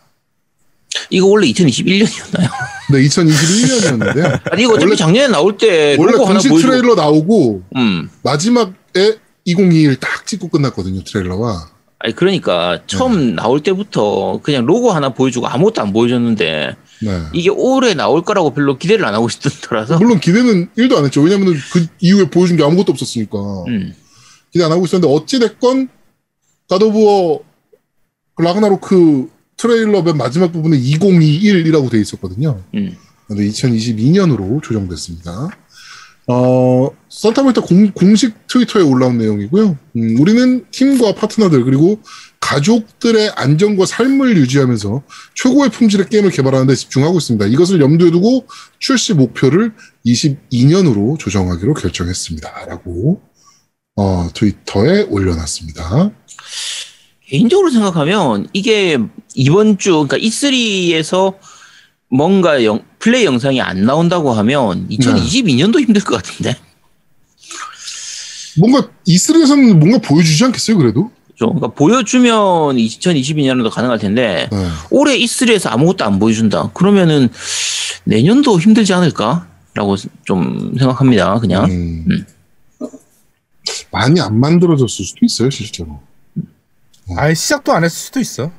이거 원래 2021년이었나요? 네, 2021년이었는데 아니 이거 어차피 원래- 작년에 나올 때 원래 공식 보여주고 트레일러 나오고 음 마지막에 2021 딱 찍고 끝났거든요, 트레일러가. 아니 그러니까 처음 나올 때부터 그냥 로고 하나 보여주고 아무것도 안 보여줬는데 네. 이게 올해 나올 거라고 별로 기대를 안 하고 있던 터라서 물론 기대는 1도 안 했죠. 왜냐면 그 이후에 보여준 게 아무것도 없었으니까. 음, 기대 안 하고 있었는데 어찌 됐건 가도부어 라그나로크 트레일러 맨 마지막 부분에 2021이라고 돼 있었거든요. 음. 근데 2022년으로 조정됐습니다. 어, 산타모니타 공, 공식 트위터에 올라온 내용이고요. 음, 우리는 팀과 파트너들 그리고 가족들의 안전과 삶을 유지하면서 최고의 품질의 게임을 개발하는 데 집중하고 있습니다. 이것을 염두에 두고 출시 목표를 22년으로 조정하기로 결정했습니다. 라고 어, 트위터에 올려놨습니다. 개인적으로 생각하면 이게 이번 주 그러니까 E3에서 뭔가 영- 플레이 영상이 안 나온다고 하면 2022년도 힘들 것 같은데. 뭔가 E3에서는 뭔가 보여주지 않겠어요, 그래도? 그죠? 그러니까 보여주면 2022년에도 가능할 텐데 네. 올해 E3에서 아무것도 안 보여준다. 그러면은 내년도 힘들지 않을까라고 좀 생각합니다. 그냥. 음. 음. 많이 안 만들어졌을 수도 있어요, 실제로. 아예 시작도 안 했을 수도 있어.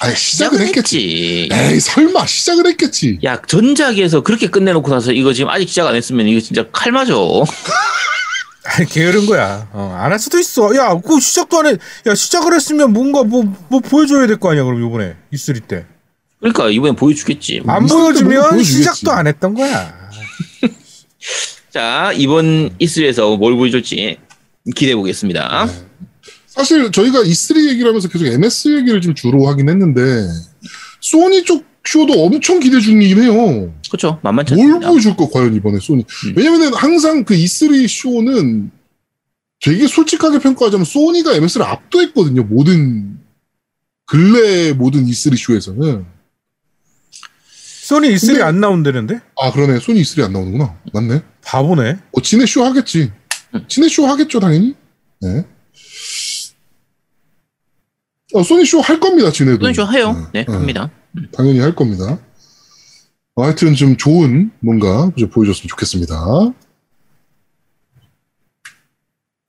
아니, 시작은 했겠지. 했지. 에이, 설마 시작을 했겠지. 야 전작에서 그렇게 끝내놓고 나서 이거 지금 아직 시작 안 했으면 이거 진짜 칼 맞아. 아니, 게으른 거야. 어, 안 할 수도 있어. 야, 그 시작도 안 해. 야, 시작을 했으면 뭔가 뭐, 뭐 보여줘야 될 거 아니야, 그럼 요번에. E3 때. 그러니까 이번엔 보여주겠지. 안 뭔가 보여주면 보여주겠지. 시작도 안 했던 거야. 자 이번 E3에서 뭘 보여줄지 기대해 보겠습니다. 네. 사실 저희가 E3 얘기를 하면서 계속 MS 얘기를 좀 주로 하긴 했는데, 소니 쪽 쇼도 엄청 기대 중이긴 해요. 그렇죠. 만만치 뭘 않습니다. 보여줄까, 과연 이번에 소니. 음. 왜냐면은 항상 그 E3 쇼는 되게 솔직하게 평가하자면 소니가 MS를 압도했거든요. 모든, 근래 모든 E3 쇼에서는. 소니 E3 근데- 안 나온다는데? 아, 그러네. 소니 E3 안 나오는구나. 맞네. 바보네. 어, 지네 쇼 하겠지. 지네 쇼 하겠죠, 당연히. 네. 어, 소니 쇼 할 겁니다, 지네도. 좀 해요. 네, 합니다. 당연히 할 겁니다. 어, 하여튼 좀 좋은 뭔가 좀 보여줬으면 좋겠습니다.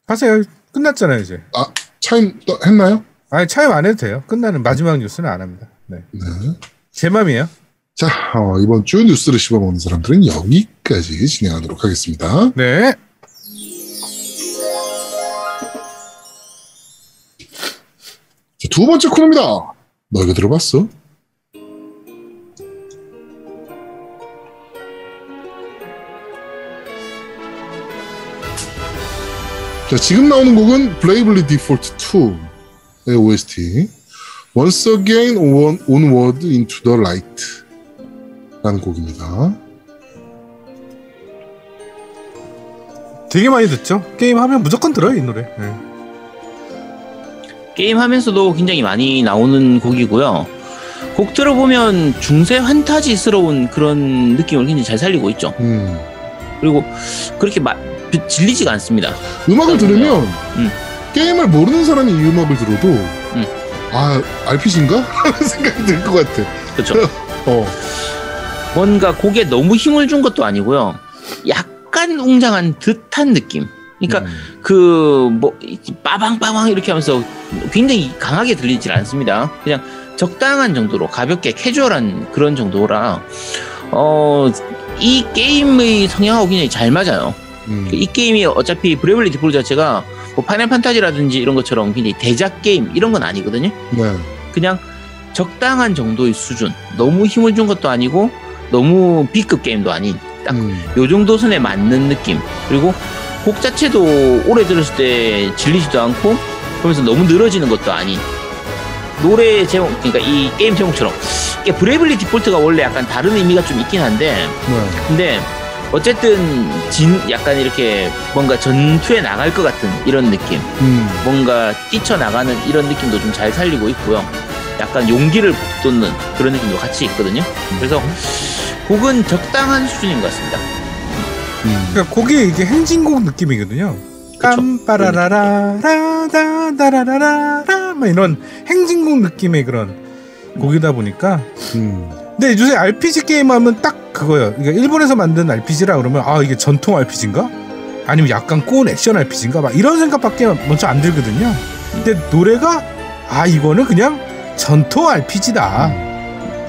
하세요. 끝났잖아요, 이제. 아, 차임 또 했나요? 아니, 차임 안 해도 돼요. 끝나는 마지막 뉴스는 안 합니다. 네. 네. 제 맘이에요. 자, 어, 이번 주 뉴스를 씹어먹는 사람들은 여기까지 진행하도록 하겠습니다. 네. 두 번째 코너입니다. 너 이거 들어봤어? 자, 지금 나오는 곡은 Bravely Default 2의 OST. Once Again on, Onward Into the Light. 라는 곡입니다. 되게 많이 듣죠? 게임 하면 무조건 들어요, 이 노래. 네. 게임 하면서도 굉장히 많이 나오는 곡이고요. 곡 들어보면 중세 환타지스러운 그런 느낌을 굉장히 잘 살리고 있죠. 음. 그리고 그렇게 마, 질리지가 않습니다. 음악을 들으면 음. 게임을 모르는 사람이 이 음악을 들어도 아 RPG인가? 하는 생각이 들 것 같아. 그렇죠. 어. 뭔가 곡에 너무 힘을 준 것도 아니고요. 약간 웅장한 듯한 느낌. 그러니까 음. 그뭐 빠방빠방 이렇게 하면서 굉장히 강하게 들리질 않습니다. 그냥 적당한 정도로 가볍게 캐주얼한 그런 정도라 어 이 게임의 성향하고 굉장히 잘 맞아요. 음. 이 게임이 어차피 브레블리 디폴 자체가 뭐 파이널 판타지라든지 이런 것처럼 굉장히 대작 게임 이런 건 아니거든요. 네. 그냥 적당한 정도의 수준. 너무 힘을 준 것도 아니고 너무 B급 게임도 아닌 딱 음. 요 정도 선에 맞는 느낌. 그리고 곡 자체도 오래 들었을 때 질리지도 않고 그러면서 너무 늘어지는 것도 아닌 노래 제목 그러니까 이 게임 제목처럼 이게 브레이블리 디폴트가 원래 약간 다른 의미가 좀 있긴 한데 네. 근데 어쨌든 진 약간 이렇게 뭔가 전투에 나갈 것 같은 이런 느낌 음. 뭔가 뛰쳐나가는 이런 느낌도 좀 잘 살리고 있고요 약간 용기를 돋는 그런 느낌도 같이 있거든요 그래서 곡은 적당한 수준인 것 같습니다 음. 그러니까 곡이 이게 행진곡 느낌이거든요. 그쵸. 깜빠라라라라다라라라라 막 이런 행진곡 느낌의 그런 곡이다 보니까 음. 근데 요새 RPG 게임 하면 딱 그거예요. 그러니까 일본에서 만든 RPG라 그러면 아 이게 전통 RPG인가? 아니면 약간 꼬운 액션 RPG인가? 막 이런 생각밖에 먼저 안 들거든요. 근데 노래가 아 이거는 그냥 전통 RPG다.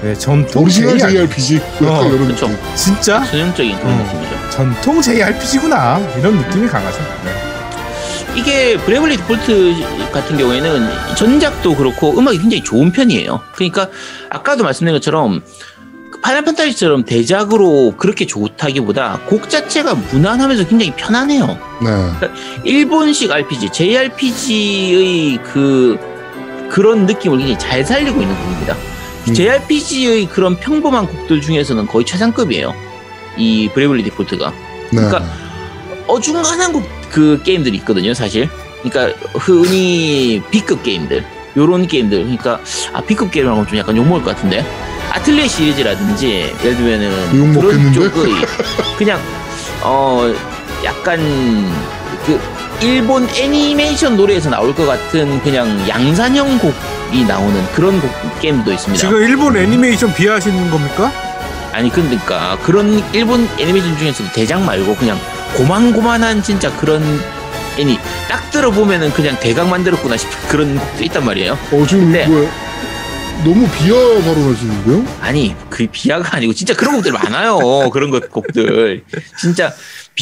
네, 전통 오리지널 JRPG. 약간 어, 이런 그쵸. 느낌. 진짜 전형적인 그런 어. 느낌이죠 전통 JRPG구나 이런 느낌이 강하죠. 네. 이게 Bravely Default 같은 경우에는 전작도 그렇고 음악이 굉장히 좋은 편이에요. 그러니까 아까도 말씀드린 것처럼 그 Final Fantasy처럼 대작으로 그렇게 좋다기보다 곡 자체가 무난하면서 굉장히 편안해요. 네. 일본식 RPG, JRPG의 그 그런 느낌을 굉장히 잘 살리고 있는 곡입니다. 음. JRPG의 그런 평범한 곡들 중에서는 거의 최상급이에요. 이 브레블리 디폴트가. 네. 그러니까 어중간한 곡- 그 게임들이 있거든요, 사실. 그러니까 흔히 B급 게임들, 요런 게임들. 그러니까 아 B급 게임이라고 하면 좀 약간 욕먹을 것 같은데. 아틀레 시리즈라든지 예를 들면은 욕 그런? 쪽의 그냥 어 약간 그 일본 애니메이션 노래에서 나올 것 같은 그냥 양산형 곡 이 나오는 그런 곡 게임도 있습니다. 지금 일본 애니메이션 비하하시는 겁니까? 아니 그러니까 그런 일본 애니메이션 중에서도 대작 말고 그냥 고만고만한 진짜 그런 애니 딱 들어보면은 그냥 대강 만들었구나 싶은 그런 곡도 있단 말이에요. 어 지금 네. 뭐야? 너무 비하 발언하시는데요? 아니 그 비하가 아니고 진짜 그런 곡들 많아요. 그런 것 곡들 진짜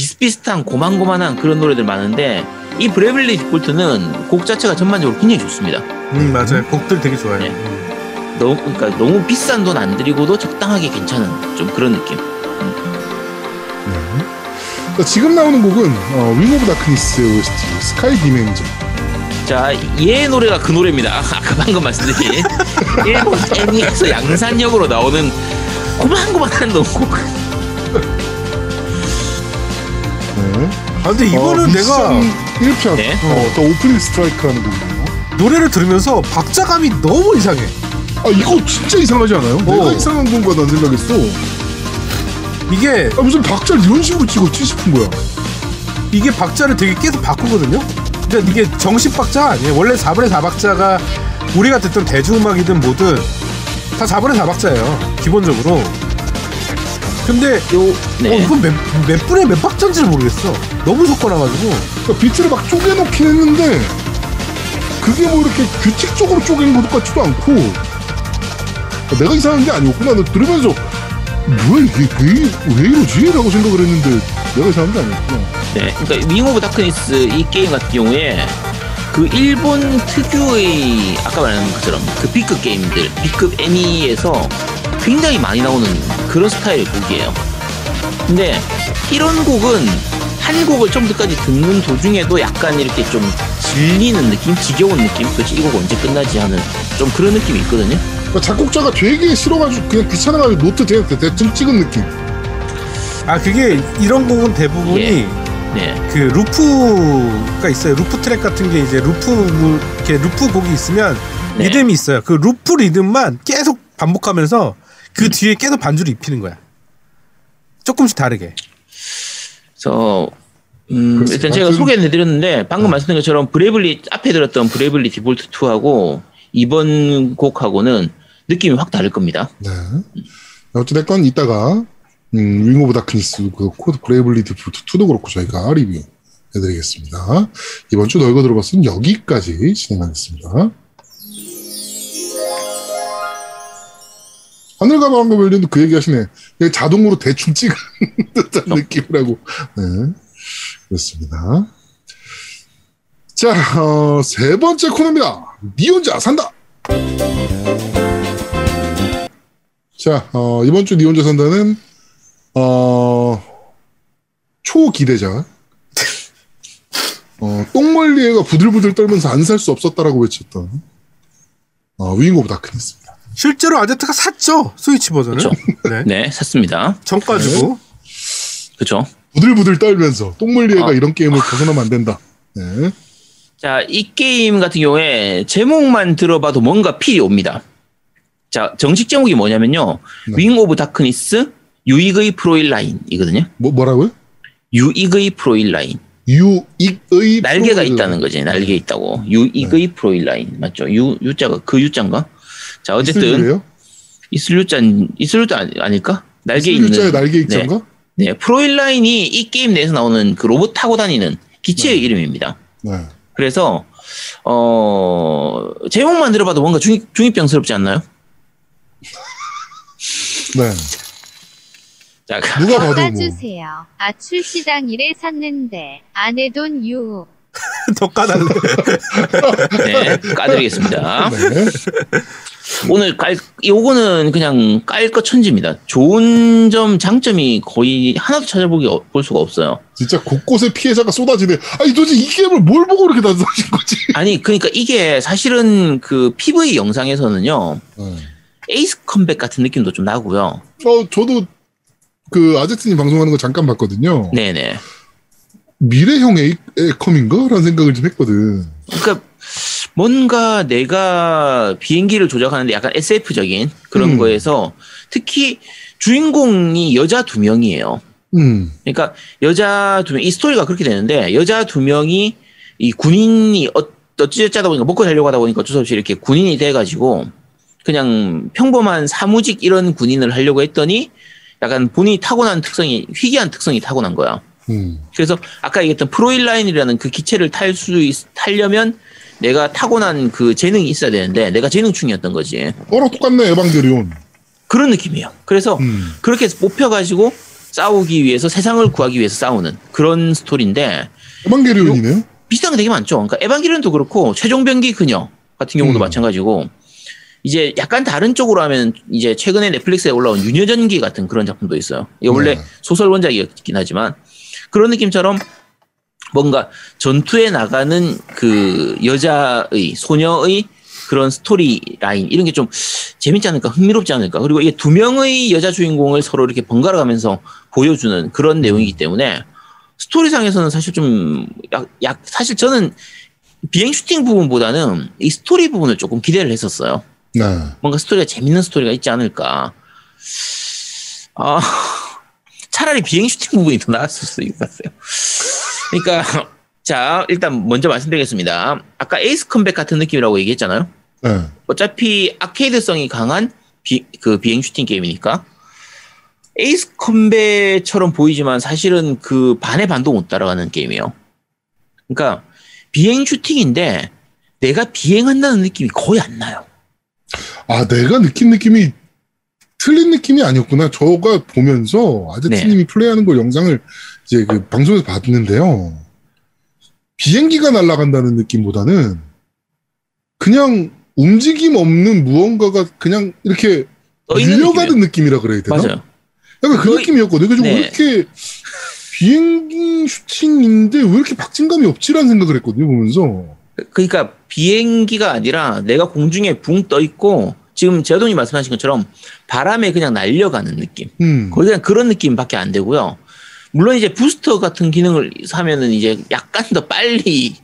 비슷비슷한 고만고만한 그런 노래들 많은데 이 Bravely Default는 곡 자체가 전반적으로 굉장히 좋습니다. 음 맞아요. 곡들 되게 좋아요. 네. 음. 너무 그러니까 너무 비싼 돈 안 들이고도 적당하게 괜찮은 좀 그런 느낌. 네. 자, 지금 나오는 곡은 어, Wing of Darkness의 OST 스카이 디멘저. 자, 얘 노래가 그 노래입니다. 아, 아까 방금 말씀드린 일본 애니에서 양산형으로 나오는 고만고만한 노곡. 네. 아 근데 이거는 어, 내가 미션 1편 네. 어, 더 오프닝 스트라이크라는 곡이에요. 노래를 들으면서 박자감이 너무 이상해. 아 이거 진짜 이상하지 않아요? 내가 어. 이상한 건가 난 생각했어. 이게 아 무슨 박자를 이런 식으로 찍었지 싶은 거야. 이게 박자를 되게 계속 바꾸거든요. 근데 이게 정식 박자가 아니에요. 원래 4분의 4박자가 우리가 듣던 대중음악이든 뭐든 다 4분의 4박자예요. 기본적으로. 근데 요, 네. 어, 이건 몇, 몇 분의 몇 박자인지를 모르겠어. 너무 섞어놔가지고. 그러니까 비트를 막 쪼개놓긴 했는데 그게 뭐 이렇게 규칙적으로 쪼갠 것 같지도 않고 아, 내가 이상한 게 아니었구나. 나 들으면서 뭐야 이게 왜, 왜 이러지? 라고 생각을 했는데 내가 이상한 게 아니었구나. 네. 그러니까 Wing of Darkness 이 게임 같은 경우에 그 일본 특유의 아까 말한 것처럼 그 B급 게임들, B급 애니에서 굉장히 많이 나오는 그런 스타일의 곡이에요. 근데 이런 곡은 한 곡을 처음부터까지 듣는 도중에도 약간 이렇게 좀 질리는 느낌, 지겨운 느낌, 그렇지 이곡 언제 끝나지 하는 좀 그런 느낌이 있거든요. 그러니까 작곡자가 되게 싫어가지고 그냥 귀찮아가지고 노트 대, 대, 대충 찍은 느낌. 아 그게 이런 곡은 대부분이 예. 네, 그 루프가 있어요. 루프 트랙 같은 게 이제 루프 뭐 이렇게 루프 곡이 있으면 네. 리듬이 있어요. 그 루프 리듬만 계속 반복하면서 그 음. 뒤에 계속 반주를 입히는 거야. 조금씩 다르게. 그래서 음, 일단 제가 하여튼- 소개는 해드렸는데 방금 어. 말씀드린 것처럼 Bravely 앞에 들었던 Bravely Default 2하고 이번 곡하고는 느낌이 확 다를 겁니다. 네. 어찌됐건 이따가 음, Wing of Darkness 그렇고 Bravely Default 2도 그렇고 저희가 리뷰 해드리겠습니다. 이번 주 너희가 들어봤으면 여기까지 진행하겠습니다. 하늘과 바람과 별님도 그 얘기 하시네. 자동으로 대충 찍은 듯한 느낌이라고. 네. 그렇습니다. 자, 어, 세 번째 코너입니다. 니 혼자 산다! 자, 어, 이번 주 니 혼자 산다는, 어, 초기대작. 어, 똥멀리 애가 부들부들 떨면서 안 살 수 없었다라고 외쳤던, 어, Wing of Darkness입니다. 실제로 아제트가 샀죠 스위치 버전을. 그쵸. 네. 네, 샀습니다. 정가 주고. 그렇죠. 부들부들 떨면서 똥멀리애가 어. 이런 게임을 벗어나면 안 된다. 네. 자, 이 게임 같은 경우에 제목만 들어봐도 뭔가 feel이 옵니다. 자, 정식 제목이 뭐냐면요. 네. 윙 오브 다크니스 유익의 프로일 라인이거든요. 뭐, 뭐라고요? 유익의 프로일 라인. 유익의 날개가 프로그램. 있다는 거지. 날개 있다고. 유익의 네. 프로일 라인. 맞죠? 유, 유자가, 그 유자인가? 자, 어쨌든, 이슬유예요? 이슬 유자, 이슬 유자 아니- 아닐까? 날개 있는. 날개 있자인가? 네, 프로일라인이 이 게임 내에서 나오는 그 로봇 타고 다니는 기체의 네. 이름입니다. 네. 그래서 어 제목만 들어봐도 뭔가 중입, 중입병스럽지 않나요? 네. 자, 누가 봐도 뭐. 까주세요. 아 출시당일에 샀는데 아내 돈 유. 더 까달래. 네, 까드리겠습니다. 네. 오늘 깔, 요거는 그냥 깔것 천지입니다. 좋은 점, 장점이 거의 하나도 찾아보기 어- 볼 수가 없어요. 진짜 곳곳에 피해자가 쏟아지네. 아니 도대체 이 게임을 뭘 보고 그렇게 난사하신 거지? 아니, 그러니까 이게 사실은 그 PV 영상에서는요, 네. 에이스 컴백 같은 느낌도 좀 나고요. 어 저도 그 아제트님 방송하는 거 잠깐 봤거든요. 네네. 미래형 에이, 에컴인가 라는 생각을 좀 했거든. 그러니까 뭔가 내가 비행기를 조작하는데 약간 SF적인 그런 음. 거에서 특히 주인공이 여자 두 명이에요. 음, 그러니까 여자 두 명, 이 스토리가 그렇게 되는데 여자 두 명이 이 군인이 어, 어찌어쩌다 보니까 먹고 살려고 하다 보니까 어쩔 수 없이 이렇게 군인이 돼가지고 그냥 평범한 사무직 이런 군인을 하려고 했더니 약간 본인이 타고난 특성이 희귀한 특성이 타고난 거야. 음, 그래서 아까 얘기했던 프로일라인이라는 그 기체를 탈 수 타려면 내가 타고난 그 재능이 있어야 되는데 내가 재능충이었던 거지. 어랑 똑같네 에반게리온. 그런 느낌이에요. 그래서 음, 그렇게 해서 뽑혀가지고 싸우기 위해서 세상을 구하기 위해서 싸우는 그런 스토리인데 에반게리온이네요. 비슷한 게 되게 많죠. 그러니까 에반게리온도 그렇고 최종병기 그녀 같은 경우도 음. 마찬가지고 이제 약간 다른 쪽으로 하면 이제 최근에 넷플릭스에 올라온 유녀전기 같은 그런 작품도 있어요. 이게 원래 네. 소설 원작이었긴 하지만 그런 느낌처럼 뭔가 전투에 나가는 그 여자의 소녀의 그런 스토리 라인 이런 게 좀 재밌지 않을까 흥미롭지 않을까 그리고 이게 두 명의 여자 주인공을 서로 이렇게 번갈아 가면서 보여주는 그런 내용이기 때문에 스토리상에서는 사실 좀 약, 약 사실 저는 비행 슈팅 부분보다는 이 스토리 부분을 조금 기대를 했었어요. 네. 뭔가 스토리가 재밌는 스토리가 있지 않을까. 아, 차라리 비행 슈팅 부분이 더 나았을 수도 있었어요. 그러니까, 자, 일단 먼저 말씀드리겠습니다. 아까 Ace Combat 같은 느낌이라고 얘기했잖아요. 네. 어차피 아케이드성이 강한 비, 그 비행 슈팅 게임이니까. Ace Combat처럼 보이지만 사실은 그 반의 반도 못 따라가는 게임이에요. 그러니까 비행 슈팅인데 내가 비행한다는 느낌이 거의 안 나요. 아 내가 느낀 느낌이 틀린 느낌이 아니었구나. 저가 보면서 아제트님이 플레이하는 걸 영상을 이제 그 방송에서 봤는데요. 비행기가 날아간다는 느낌보다는 그냥 움직임 없는 무언가가 그냥 이렇게 밀려가는 느낌이라 그래야 되나? 맞아요. 약간 그 거의- 느낌이었거든요. 그래서 네. 왜 이렇게 비행기 슈팅인데 왜 이렇게 박진감이 없지라는 생각을 했거든요, 보면서. 그러니까 비행기가 아니라 내가 공중에 붕 떠 있고 지금 제동이 말씀하신 것처럼 바람에 그냥 날려가는 느낌. 음. 거의 그냥 그런 느낌밖에 안 되고요. 물론 이제 부스터 같은 기능을 사면은 이제 약간 더 빨리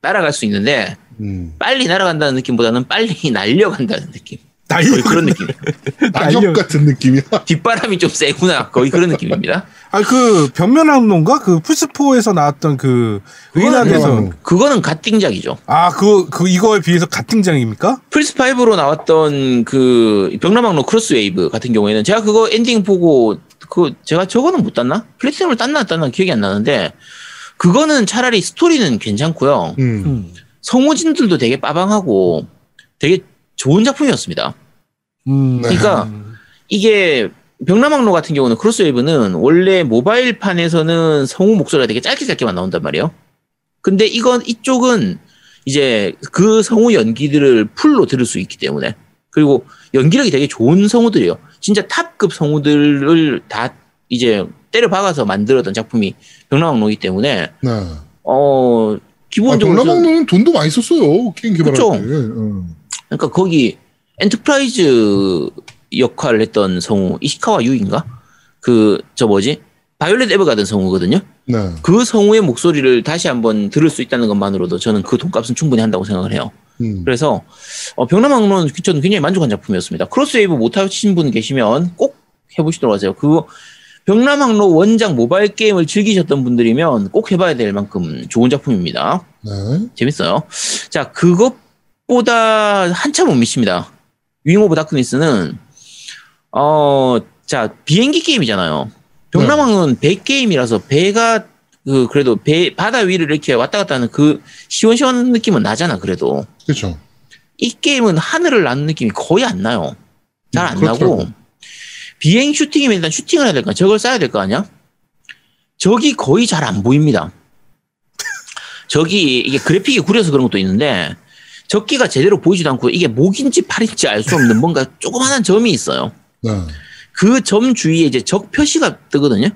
날아갈 수 있는데 음. 빨리 날아간다는 느낌보다는 빨리 날려간다는 느낌. 날려 거의 그런 느낌. 낙엽 같은 느낌이야. 뒷바람이 좀 세구나. 거의 그런 느낌입니다. 아그 벽면항로인가 그 플스포에서 나왔던 그 벽면항로. 그거는 갓띵작이죠. 아그 그 이거에 비해서 같등장입니까? 플스5로 나왔던 그 병나망로 크로스웨이브 같은 경우에는 제가 그거 엔딩 보고 그 제가 저거는 못 땄나? 플래티넘을 땄나 안 땄나 기억이 안 나는데 그거는 차라리 스토리는 괜찮고요. 음. 음. 성우진들도 되게 빠방하고 되게 좋은 작품이었습니다. 음. 네. 그러니까 이게 병나망로 같은 경우는 크로스웨이브는 원래 모바일판에서는 성우 목소리가 되게 짧게 짧게만 나온단 말이에요. 근데 이건 이쪽은 이제 그 성우 연기들을 풀로 들을 수 있기 때문에 그리고 연기력이 되게 좋은 성우들이에요. 진짜 탑급 성우들을 다 이제 때려 박아서 만들었던 작품이 벽람항로이기 때문에 네. 어 아, 기본적으로 저는- 동남아는 돈도 많이 썼어요. 게임 개발할 그쵸. 때. 음. 그러니까 거기 엔터프라이즈 역할을 했던 성우 이시카와 유이인가? 그 저 뭐지? 바이올렛 에버가든 성우거든요. 네. 그 성우의 목소리를 다시 한번 들을 수 있다는 것만으로도 저는 그 돈값은 충분히 한다고 생각을 해요. 음. 그래서 어, 벽람항로는 저는 굉장히 만족한 작품이었습니다. 크로스웨이브 못 하신 분 계시면 꼭 해보시도록 하세요. 그거 벽람항로 원작 모바일 게임을 즐기셨던 분들이면 꼭 해봐야 될 만큼 좋은 작품입니다. 네. 재밌어요. 자, 그것 보다 한참 못 미칩니다. 윙 오브 다크니스는, 어, 자, 비행기 게임이잖아요. 벽람항은 배 게임이라서 배가, 그, 그래도 배, 바다 위를 이렇게 왔다 갔다 하는 그 시원시원한 느낌은 나잖아, 그래도. 그렇죠. 이 게임은 하늘을 나는 느낌이 거의 안 나요. 잘안 음, 그렇더라고요. 나고. 비행 슈팅이면 일단 슈팅을 해야 될 거 아니야? 적을 쏴야 될 거 아니야? 적이 거의 잘 안 보입니다. 적이 이게 그래픽이 구려서 그런 것도 있는데 적기가 제대로 보이지도 않고 이게 목인지 팔인지 알 수 없는 뭔가 조그마한 점이 있어요. 네. 그점 주위에 이제 적 표시가 뜨거든요.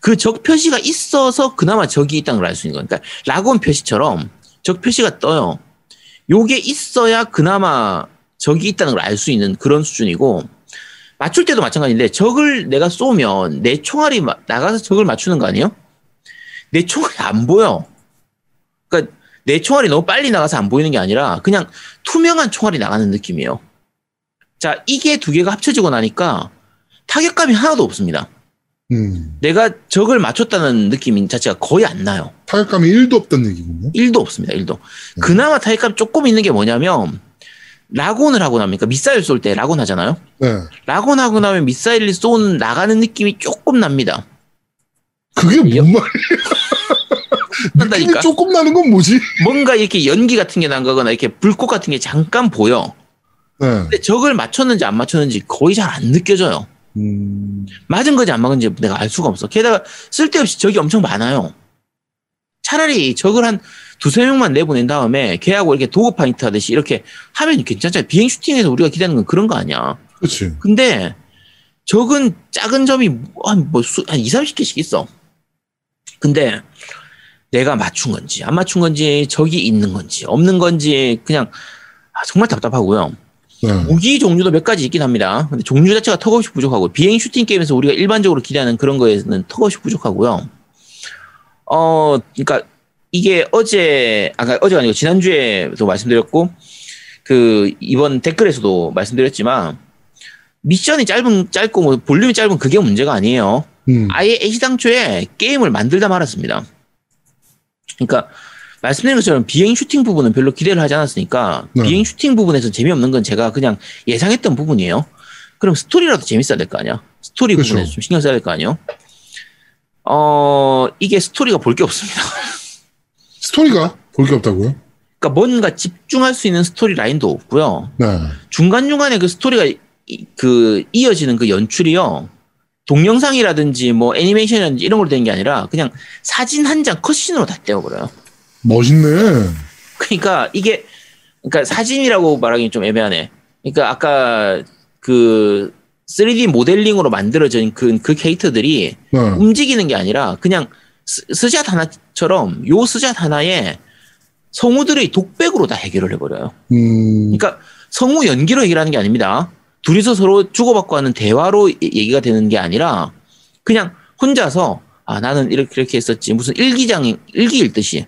그 적 표시가 있어서 그나마 적이 있다는 걸 알 수 있는 거예요. 그러니까 라곤 표시처럼 적 표시가 떠요. 요게 있어야 그나마 적이 있다는 걸 알 수 있는 그런 수준이고 맞출 때도 마찬가지인데 적을 내가 쏘면 내 총알이 마- 나가서 적을 맞추는 거 아니에요? 내 총알이 안 보여. 그러니까 내 총알이 너무 빨리 나가서 안 보이는 게 아니라 그냥 투명한 총알이 나가는 느낌이에요. 자, 이게 두 개가 합쳐지고 나니까 타격감이 하나도 없습니다. 음. 내가 적을 맞췄다는 느낌 자체가 거의 안 나요. 타격감이 1도 없다는 얘기군요. 1도 없습니다. 1도. 그나마 타격감 조금 있는 게 뭐냐면 라곤을 하고 나니까 미사일 쏠 때 라곤 하잖아요. 네. 라곤 하고 나면 미사일이 쏜 나가는 느낌이 조금 납니다. 그게 여- 뭔 말이야? 느낌이 난다니까. 조금 나는 건 뭐지? 뭔가 이렇게 연기 같은 게 나가거나 이렇게 불꽃 같은 게 잠깐 보여. 네. 근데 적을 맞췄는지 안 맞췄는지 거의 잘 안 느껴져요. 음. 맞은 건지 안 맞은지 내가 알 수가 없어. 게다가 쓸데없이 적이 엄청 많아요. 차라리 적을 한 두세 명만 내보낸 다음에 걔하고 이렇게 dogfight 하듯이 이렇게 하면 괜찮잖아요. 비행 슈팅에서 우리가 기대하는 건 그런 거 아니야. 그렇지. 근데 적은 작은 점이 한, 뭐, 수, 한 2, 30개씩 있어. 근데 내가 맞춘 건지, 안 맞춘 건지, 적이 있는 건지, 없는 건지, 그냥 아, 정말 답답하고요. 네. 무기 종류도 몇 가지 있긴 합니다. 근데 종류 자체가 턱없이 부족하고 비행 슈팅 게임에서 우리가 일반적으로 기대하는 그런 거에는 턱없이 부족하고요. 어, 그러니까 이게 어제 아까 어제가 아니고 지난주에도 말씀드렸고 그 이번 댓글에서도 말씀드렸지만 미션이 짧은 짧고 뭐 볼륨이 짧은 그게 문제가 아니에요. 음. 아예 애시당초에 게임을 만들다 말았습니다. 그러니까 말씀드린 것처럼 비행 슈팅 부분은 별로 기대를 하지 않았으니까 네. 비행 슈팅 부분에서 재미없는 건 제가 그냥 예상했던 부분이에요. 그럼 스토리라도 재밌어야 될 거 아니야. 스토리 그렇죠. 부분에 좀 신경 써야 될 거 아니에요. 어 이게 스토리가 볼 게 없습니다. 스토리가 볼 게 없다고요? 그러니까 뭔가 집중할 수 있는 스토리 라인도 없고요. 네. 중간 중간에 그 스토리가 이- 그 이어지는 그 연출이요. 동영상이라든지 뭐 애니메이션이라든지 이런 걸로 된게 아니라 그냥 사진 한 장 cutscene으로 다 때워버려요. 멋있네. 그러니까 이게 그러니까 사진이라고 말하기 좀 애매하네. 그러니까 아까 그 3D 모델링으로 만들어진 그, 그 캐릭터들이 네. 움직이는 게 아니라 그냥 스, 스샷 하나처럼 요 스샷 하나에 성우들의 독백으로 다 해결을 해버려요. 음, 그러니까 성우 연기로 해결하는 게 아닙니다. 둘이서 서로 주고받고 하는 대화로 이- 얘기가 되는 게 아니라 그냥 혼자서 아 나는 이렇게 이렇게 했었지 무슨 일기장 일기 읽듯이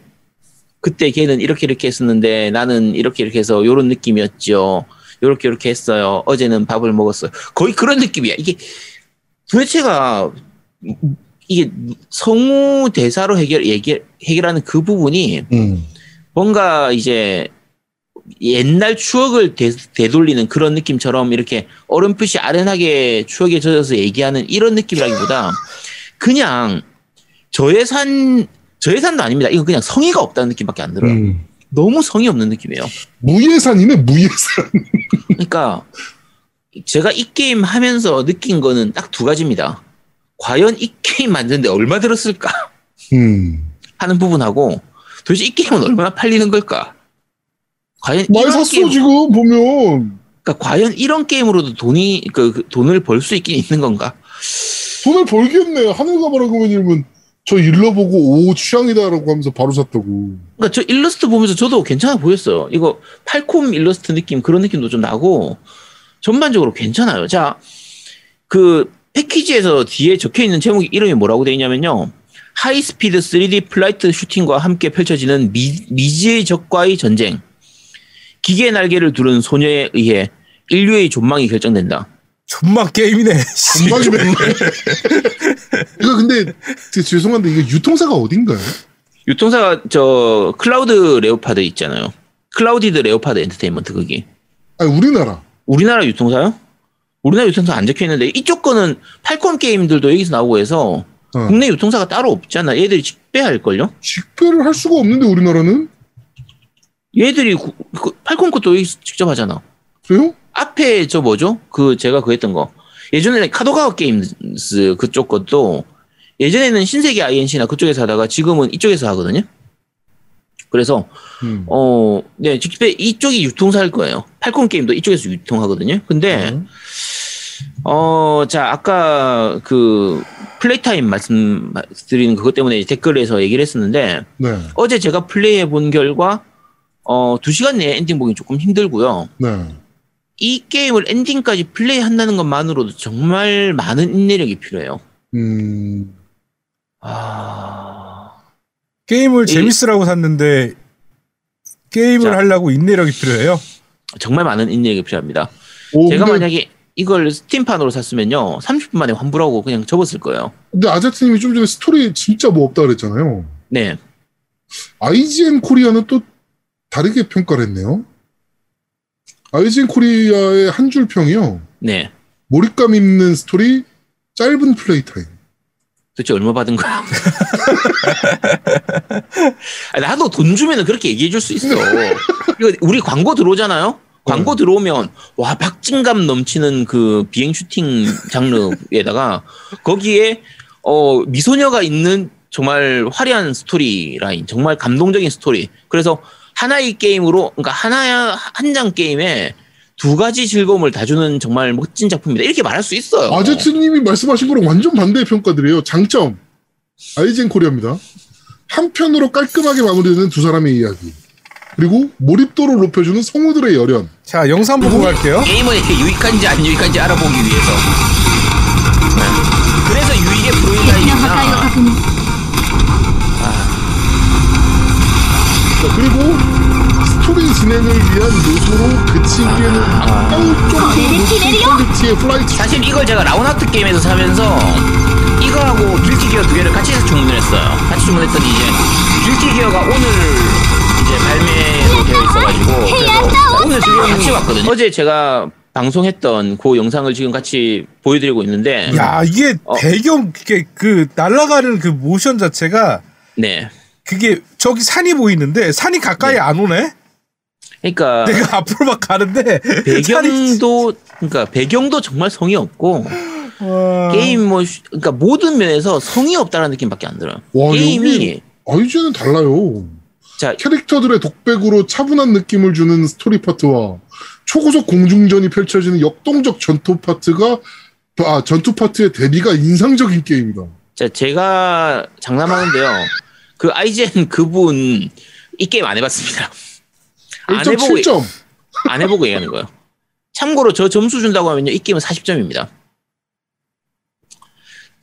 그때 걔는 이렇게 이렇게 했었는데 나는 이렇게 이렇게 해서 요런 느낌이었죠. 요렇게 이렇게 했어요. 어제는 밥을 먹었어요. 거의 그런 느낌이야. 이게 도대체가 이게 성우 대사로 해결 얘기 해결하는 그 부분이 음, 뭔가 이제 옛날 추억을 되, 되돌리는 그런 느낌처럼 이렇게 어렴풋이 아련하게 추억에 젖어서 얘기하는 이런 느낌이라기보다 그냥 저예산 저예산도 아닙니다. 이건 그냥 성의가 없다는 느낌밖에 안 들어요. 음. 너무 성의 없는 느낌이에요. 무예산이네 무예산. 그러니까 제가 이 게임 하면서 느낀 거는 딱 두 가지입니다. 과연 이 게임 만드는데 얼마 들었을까 음. 하는 부분하고 도대체 이 게임은 얼마나 팔리는 걸까? 과연 많이 샀어 게임- 지금 보면 그러니까 과연 이런 게임으로도 돈이 그, 그 돈을 벌 수 있긴 있는 건가? 돈을 벌겠네. 하늘가바라고님은 저 일러 보고 오 취향이다라고 하면서 바로 샀다고. 그러니까 저 일러스트 보면서 저도 괜찮아 보였어요. 이거 팔콤 일러스트 느낌 그런 느낌도 좀 나고 전반적으로 괜찮아요. 자, 그 패키지에서 뒤에 적혀 있는 제목이 이름이 뭐라고 되어 있냐면요. high speed 3D flight 슈팅과 함께 펼쳐지는 미, 미지의 적과의 전쟁. 기계의 날개를 두른 소녀에 의해 인류의 존망이 결정된다. 존망 게임이네. 씨. 건방이 맨날. 이거 근데 그 죄송한데 이거 유통사가 어딘가요? 유통사가 저 클라우드 레오파드 있잖아요. 클라우디드 레오파드 엔터테인먼트 그게. 아니 우리나라. 우리나라 유통사요? 우리나라 유통사 안 적혀 있는데 이쪽 거는 팔콤 게임들도 여기서 나오고 해서 어. 국내 유통사가 따로 없잖아. 얘들이 직배할 걸요? 직배를 할 수가 없는데 우리나라는 얘들이 구- 그 팔콤 것도 직접 하잖아. 그래요? 앞에 저 뭐죠? 그 제가 그 했던 거. 예전에 카도카와 게임스 그쪽 것도 예전에는 신세계 INC나 그쪽에서 하다가 지금은 이쪽에서 하거든요. 그래서 음. 어, 네, 직배 이쪽이 유통사일 거예요. 팔콤 게임도 이쪽에서 유통하거든요. 근데 음. 어, 자, 아까 그 playtime 말씀드리는 그것 때문에 댓글에서 얘기를 했었는데 네. 어제 제가 플레이해 본 결과 어, 2시간 내에 엔딩 보기 조금 힘들고요. 네. 이 게임을 엔딩까지 플레이 한다는 것만으로도 정말 많은 인내력이 필요해요. 음. 아, 게임을 이- 재밌으라고 샀는데 게임을 자. 하려고 인내력이 필요해요. 정말 많은 인내력이 필요합니다. 오, 제가 근데, 만약에 이걸 스팀판으로 샀으면요. 30분 만에 환불하고 그냥 접었을 거예요. 근데 아제트님이 좀 전에 스토리 진짜 뭐 없다 그랬잖아요. 네. IGN 코리아는 또 다르게 평가를 했네요. IGN 코리아의 한 줄 평이요. 네. 몰입감 있는 스토리, 짧은 play time. 도대체 얼마 받은 거야? 나도 돈 주면 그렇게 얘기해 줄 수 있어. 우리 광고 들어오잖아요? 광고 들어오면, 와, 박진감 넘치는 그 비행 슈팅 장르에다가, 거기에, 어, 미소녀가 있는 정말 화려한 스토리 라인, 정말 감동적인 스토리. 그래서 하나의 게임으로 그러니까 하나 한 장 게임에 두 가지 즐거움을 다 주는 정말 멋진 작품이다. 이렇게 말할 수 있어요. 아제트님이 말씀하신 거랑 완전 반대의 평가들이에요. 장점 아이젠 코리아입니다. 한편으로 깔끔하게 마무리되는 두 사람의 이야기. 그리고 몰입도를 높여주는 성우들의 열연. 자 영상 보고 갈게요. 게임은 유익한지 안 유익한지 알아보기 위해서. 네. 그래서 유익의 불이가 있나. 아. 그리고 진행을 위한 요소로 그치기에는 아까울 정도로 높은 퀄리티의 flight 사실 이걸 제가 라운하트 게임에서 사면서 이거하고 길티 기어 두 개를 같이 해서 주문했어요. 같이 주문했더니 이제 길티 기어가 오늘 이제 발매로 되어 있어가지고 그래서 오늘 지금 같이 왔거든요. 어제 제가 방송했던 그 영상을 지금 같이 보여드리고 있는데 야 이게 어. 배경 그게 그 날아가는 그 모션 자체가 네. 그게 저기 산이 보이는데 산이 가까이 네. 안 오네. 그러니까 내가 앞으로 막 가는데 배경도 그러니까 배경도 정말 성의 없고 와. 게임 뭐 슈- 그러니까 모든 면에서 성의 없다는 느낌밖에 안 들어요. 와, 게임이 IGN은 달라요. 자 캐릭터들의 독백으로 차분한 느낌을 주는 스토리 파트와 초고속 공중전이 펼쳐지는 역동적 전투 파트가 아, 전투 파트의 대비가 인상적인 게임이다. 자, 제가 장담하는데요. 그 IGN 그분 이 게임 안 해봤습니다. 안 해보고 1.7점. 안 해보고 얘기하는 거예요. 참고로 저 점수 준다고 하면요, 이 게임은 40점입니다.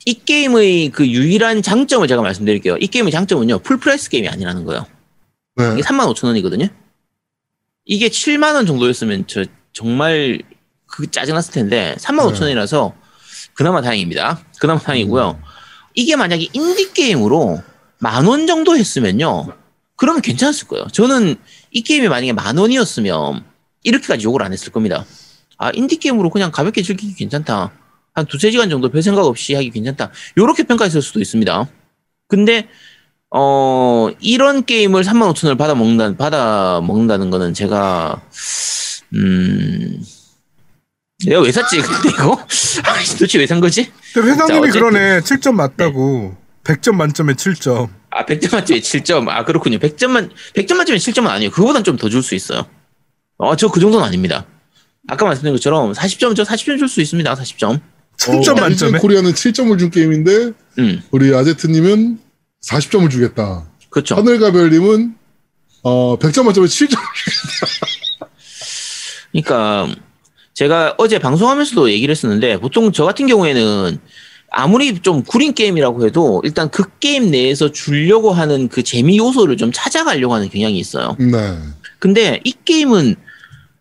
이 게임의 그 유일한 장점을 제가 말씀드릴게요. 이 게임의 장점은요, full price 게임이 아니라는 거예요. 네. 이게 3만 5천 원이거든요. 이게 7만 원 정도였으면 저 정말 그 짜증났을 텐데 3만 5천 원이라서 그나마 다행입니다. 그나마 다행이고요. 이게 만약에 인디 게임으로 만 원 정도 했으면요. 그러면 괜찮았을 거예요. 저는 이 게임이 만약에 만 원이었으면 이렇게까지 욕을 안 했을 겁니다. 아 인디 게임으로 그냥 가볍게 즐기기 괜찮다. 한 두세 시간 정도 별 생각 없이 하기 괜찮다. 요렇게 평가했을 수도 있습니다. 근데 어, 이런 게임을 3만 5천 원을 받아 먹는다, 받아 먹는다는 거는 제가, 음, 내가 왜 샀지? 근데 이거? 아니, 도대체 왜 산 거지? 근데 자, 회장님이 어쨌든. 그러네. 7점 맞다고. 100점 만점에 7점. 아, 100점 만점에 7점. 아, 그렇군요. 100점 만, 100점 만점에 7점은 아니에요. 그거보단 좀 더 줄 수 있어요. 어, 저 그 정도는 아닙니다. 아까 말씀드린 것처럼 40점, 저 40점 줄 수 있습니다. 40점. 3점 만점에. 코리아는 7점을 준 게임인데 음, 우리 아제트님은 40점을 주겠다. 그렇죠. 하늘가별님은 어 100점 만점에 7점. 그러니까 제가 어제 방송하면서도 얘기를 했었는데 보통 저 같은 경우에는 아무리 좀 구린 게임이라고 해도 일단 그 게임 내에서 주려고 하는 그 재미 요소를 좀 찾아가려고 하는 경향이 있어요. 네. 근데 이 게임은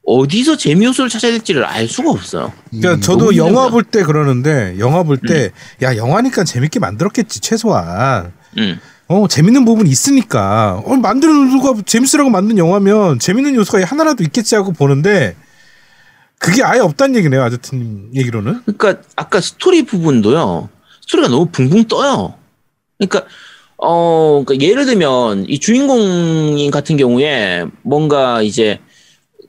어디서 재미 요소를 찾아야 될지를 알 수가 없어요. 그러니까 음, 저도 영화. 볼 때 그러는데 영화 볼 때야 영화니까 재밌게 만들었겠지 최소한 음. 어 재밌는 부분이 있으니까 어 만드는 누가 재밌으라고 만든 영화면 재밌는 요소가 하나라도 있겠지 하고 보는데 그게 아예 없다는 얘기네요 아저트님 얘기로는 그러니까 아까 스토리 부분도요. 스토리가 너무 붕붕 떠요. 그러니까 어 그러니까 예를 들면 이 주인공 같은 경우에 뭔가 이제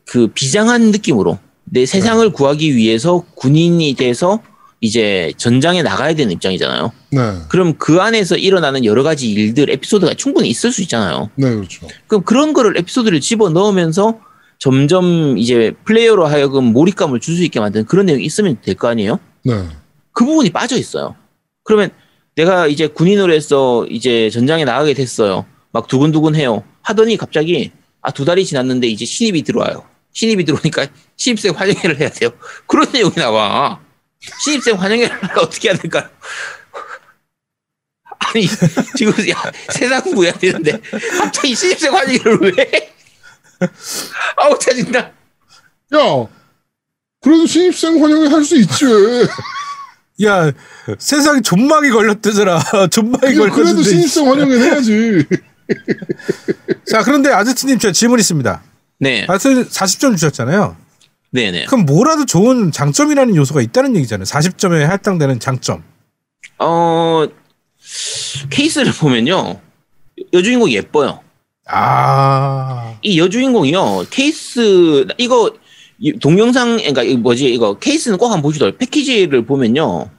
그 비장한 느낌으로 내 세상을 구하기 위해서 군인이 돼서 이제 전장에 나가야 되는 입장이잖아요. 네. 그럼 그 안에서 일어나는 여러 가지 일들 에피소드가 충분히 있을 수 있잖아요. 네, 그렇죠. 그럼 그런 거를 에피소드를 집어 넣으면서 점점 이제 플레이어로 하여금 몰입감을 줄 수 있게 만드는 그런 내용이 있으면 될 거 아니에요? 네. 그 부분이 빠져 있어요. 그러면 내가 이제 군인으로 해서 이제 전장에 나가게 됐어요. 막 두근두근 해요. 하더니 갑자기 아 두 달이 지났는데 이제 신입이 들어와요. 신입이 들어오니까 신입생 환영회를 해야 돼요. 그런 내용이 나와. 신입생 환영회를 어떻게 해야 될까요? 아니 지금 야, 세상 구해야 되는데 갑자기 신입생 환영회를 왜? 해? 아우 짜증나. 야, 그래도 신입생 환영회 할 수 있지 왜? 야 세상에 존망이 걸렸대잖아 존망이 그래도 걸렸는데 신입생 환영회 해야지. 자 그런데 아저트님 제가 질문 있습니다 네, 아저트 40점 주셨잖아요 네네. 그럼 뭐라도 좋은 장점이라는 요소가 있다는 얘기잖아요 40점에 할당되는 장점 어 케이스를 보면요 여주인공이 예뻐요. 아 이 여주인공이요 케이스 이거 이 동영상 그러니까 이 뭐지 이거 케이스는 꼭 한번 보시더라고요. 패키지를 보면요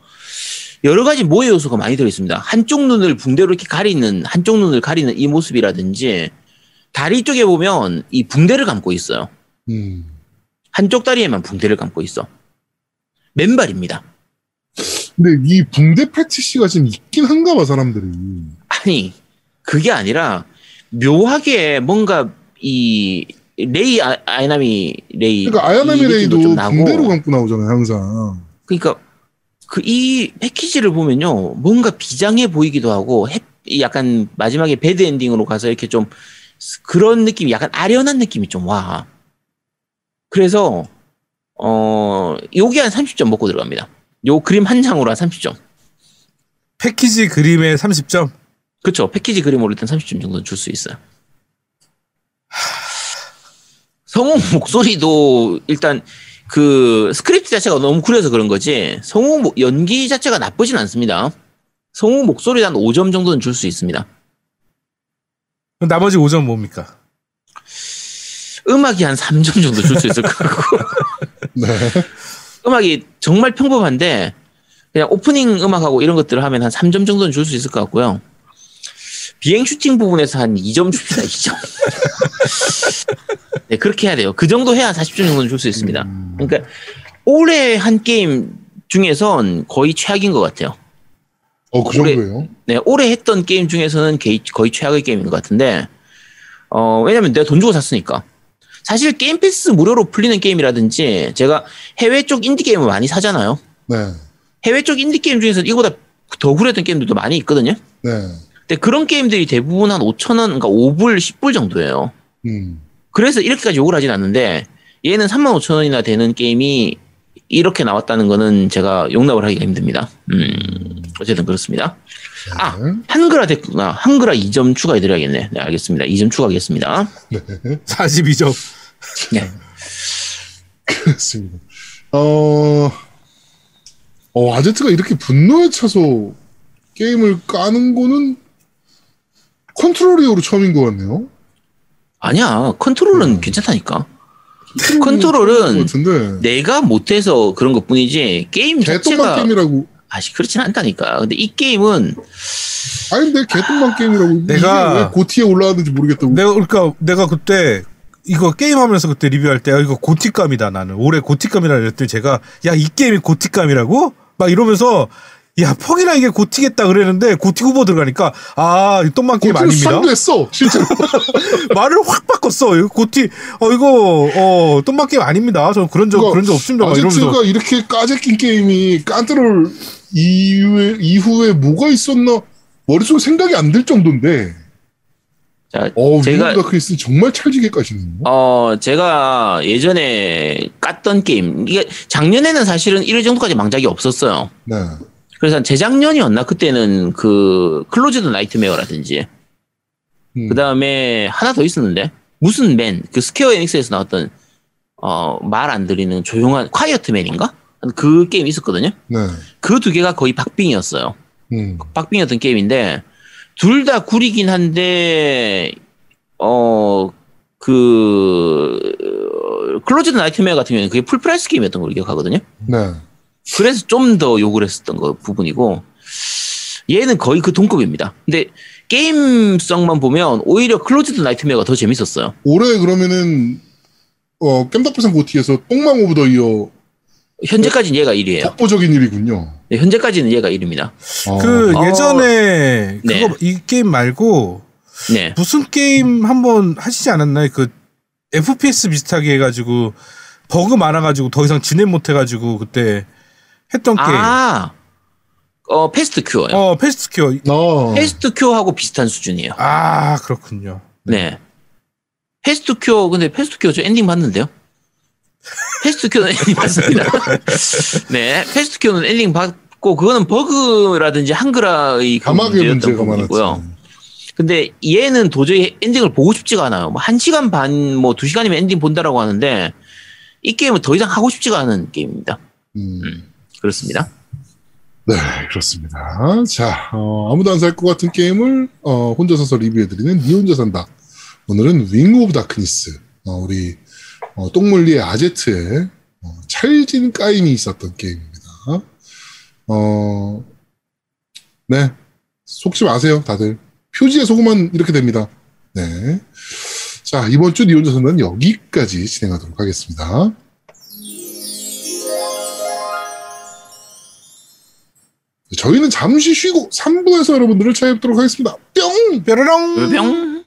여러 가지 모의 요소가 많이 들어 있습니다. 한쪽 눈을 붕대로 이렇게 가리는 한쪽 눈을 가리는 이 모습이라든지 다리 쪽에 보면 이 붕대를 감고 있어요. 음. 한쪽 다리에만 붕대를 감고 있어. 맨발입니다. 근데 이 붕대 페티시가 지금 있긴 한가 봐 사람들이. 아니 그게 아니라 묘하게 뭔가 이 레이 아, 아이나미 레이 그러니까 아야나미 레이도 붕대로 감고 나오잖아요 항상. 그러니까 그 이 패키지를 보면요 뭔가 비장해 보이기도 하고 해, 약간 마지막에 bad ending으로 가서 이렇게 좀 그런 느낌이 약간 아련한 느낌이 좀 와. 그래서 어 요게 한 30점 먹고 들어갑니다. 요 그림 한 장으로 한 30점. 패키지 그림에 30점 그렇죠. 패키지 그림으로 일단 30점 정도는 줄수 있어요. 성우 목소리도 일단 그 스크립트 자체가 너무 구려서 그런 거지 성우 목- 연기 자체가 나쁘진 않습니다. 성우 목소리 한 5점 정도는 줄 수 있습니다. 나머지 5점 뭡니까 음악이 한 3점 정도 줄 수 있을 것 같고 네. 음악이 정말 평범한데 그냥 오프닝 음악하고 이런 것들을 하면 한 3점 정도는 줄 수 있을 것 같고요. 비행 슈팅 부분에서 한 2점 줍니다. 2점. 네, 그렇게 해야 돼요. 그 정도 해야 40점 정도는 줄 수 있습니다. 그러니까 올해 한 게임 중에선 거의 최악인 것 같아요. 어, 그 올해- 정도예요? 네, 올해 했던 게임 중에서는 거의, 거의 최악의 게임인 것 같은데, 어, 왜냐면 내가 돈 주고 샀으니까. 사실 Game Pass 무료로 풀리는 게임이라든지, 제가 해외 쪽 인디 게임을 많이 사잖아요. 네. 해외 쪽 인디 게임 중에서 이거보다 더 구렸던 게임들도 많이 있거든요. 네. 근데 그런 게임들이 대부분 한 5천 원, 그러니까 5불, 10불 정도예요. 음. 그래서 이렇게까지 욕을 하진 않는데, 얘는 3만 5천 원이나 되는 게임이 이렇게 나왔다는 거는 제가 용납을 하기가 힘듭니다. 음, 어쨌든 그렇습니다. 아, 네. 한글화 됐구나. 한글화 2점 추가해드려야겠네. 네, 알겠습니다. 2점 추가하겠습니다. 42점. 네. 그렇습니다. 어, 어, 아제트가 이렇게 분노에 차서 게임을 까는 거는 컨트롤 이후로 처음인 것 같네요. 아니야. Control은 음. 괜찮다니까. 것 Control은 내가 못해서 그런 것 뿐이지, 게임 자체가. 게임이라고 아시, 그렇진 않다니까. 근데 이 게임은, 아니 근데 개똥망 게임이라고 내가- 왜 GOTY에 올라왔는지 모르겠다고 내가 그러니까 내가 그때 이거 게임하면서 그때 리뷰할 때 아, 이거 GOTY감이다 나는 올해 GOTY감이라 그랬더니 제가 야 이 게임이 GOTY감이라고 막 이러면서 야 펑이랑 이게 고티겠다 그랬는데 고티 후보 들어가니까 아이 똥만 게임 아닙니다. 수상됐어 실제로. 말을 확 바꿨어. 이거 고티 어 이거 어 똥만 게임 아닙니다. 저는 그런 적 그거 그런 적 없습니다. 아제트가 이렇게 까제낀 게임이 깐트롤 이후에 이후에 뭐가 있었나? 머릿속에 생각이 안 들 정도인데. 자, 어 제가, 위험다 크리스 정말 찰지게 까시네요. 어, 제가 예전에 깠던 게임, 이게 작년에는 사실은 이럴 정도까지 망작이 없었어요. 네. 그래서 한 재작년이었나? 그때는 그, Closed Nightmare라든지, 음. 그 다음에 하나 더 있었는데, 무슨 맨, 그 스퀘어 에닉스에서 나왔던, 어, 말 안 들리는 조용한, Quiet Man인가? 그 게임이 있었거든요. 네. 그 두 개가 거의 박빙이었어요. 음. 박빙이었던 게임인데, 둘 다 구리긴 한데, 어, 그, 어, Closed Nightmare 같은 경우에는 그게 full price 게임이었던 걸 기억하거든요. 네. 그래서 좀 더 욕을 했었던 거 부분이고, 얘는 거의 그 동급입니다. 근데 게임성만 보면 오히려 Closed Nightmare가 더 재밌었어요. 올해 그러면은 어 겜덕비상 GOTY에서 똥망 of the year 현재까지는 얘가 1위에요. 독보적인 1위군요. 네, 현재까지는 얘가 1위입니다. 어. 그 어, 예전에 네. 그거 이 게임 말고 네. 무슨 게임 한번 하시지 않았나요? 그 FPS 비슷하게 해가지고 버그 많아가지고 더 이상 진행 못해가지고 그때 했던 게임. 아, 어, Past Cure요. 어 Past Cure. 어. Past Cure하고 비슷한 수준이에요. 아 그렇군요. 네. Past Cure, 근데 Past Cure 저 엔딩 봤는데요? Past Cure는 엔딩 봤습니다. 네. Past Cure는 엔딩 봤고, 그거는 버그라든지 한글화의 그 가막의 문제였던 부분이고요. 많았죠. 근데 얘는 도저히 엔딩을 보고 싶지가 않아요. 뭐, 한 시간 반, 뭐, 두 시간이면 엔딩 본다라고 하는데, 이 게임은 더 이상 하고 싶지가 않은 게임입니다. 음. 그렇습니다. 네, 그렇습니다. 자, 어, 아무도 안 살 것 같은 게임을 어, 혼자 사서 리뷰해드리는 니 혼자 산다. 오늘은 Wing of Darkness. 어, 우리 어, 똥믈리에 아제트의 어, 찰진 까임이 있었던 게임입니다. 어, 네, 속지 마세요, 다들. 표지에 속으면 이렇게 됩니다. 네. 자, 이번 주 니 혼자 산다는 여기까지 진행하도록 하겠습니다. 저희는 잠시 쉬고 3부에서 여러분들을 찾아뵙도록 하겠습니다. 뿅! 뾰로롱. 뿅!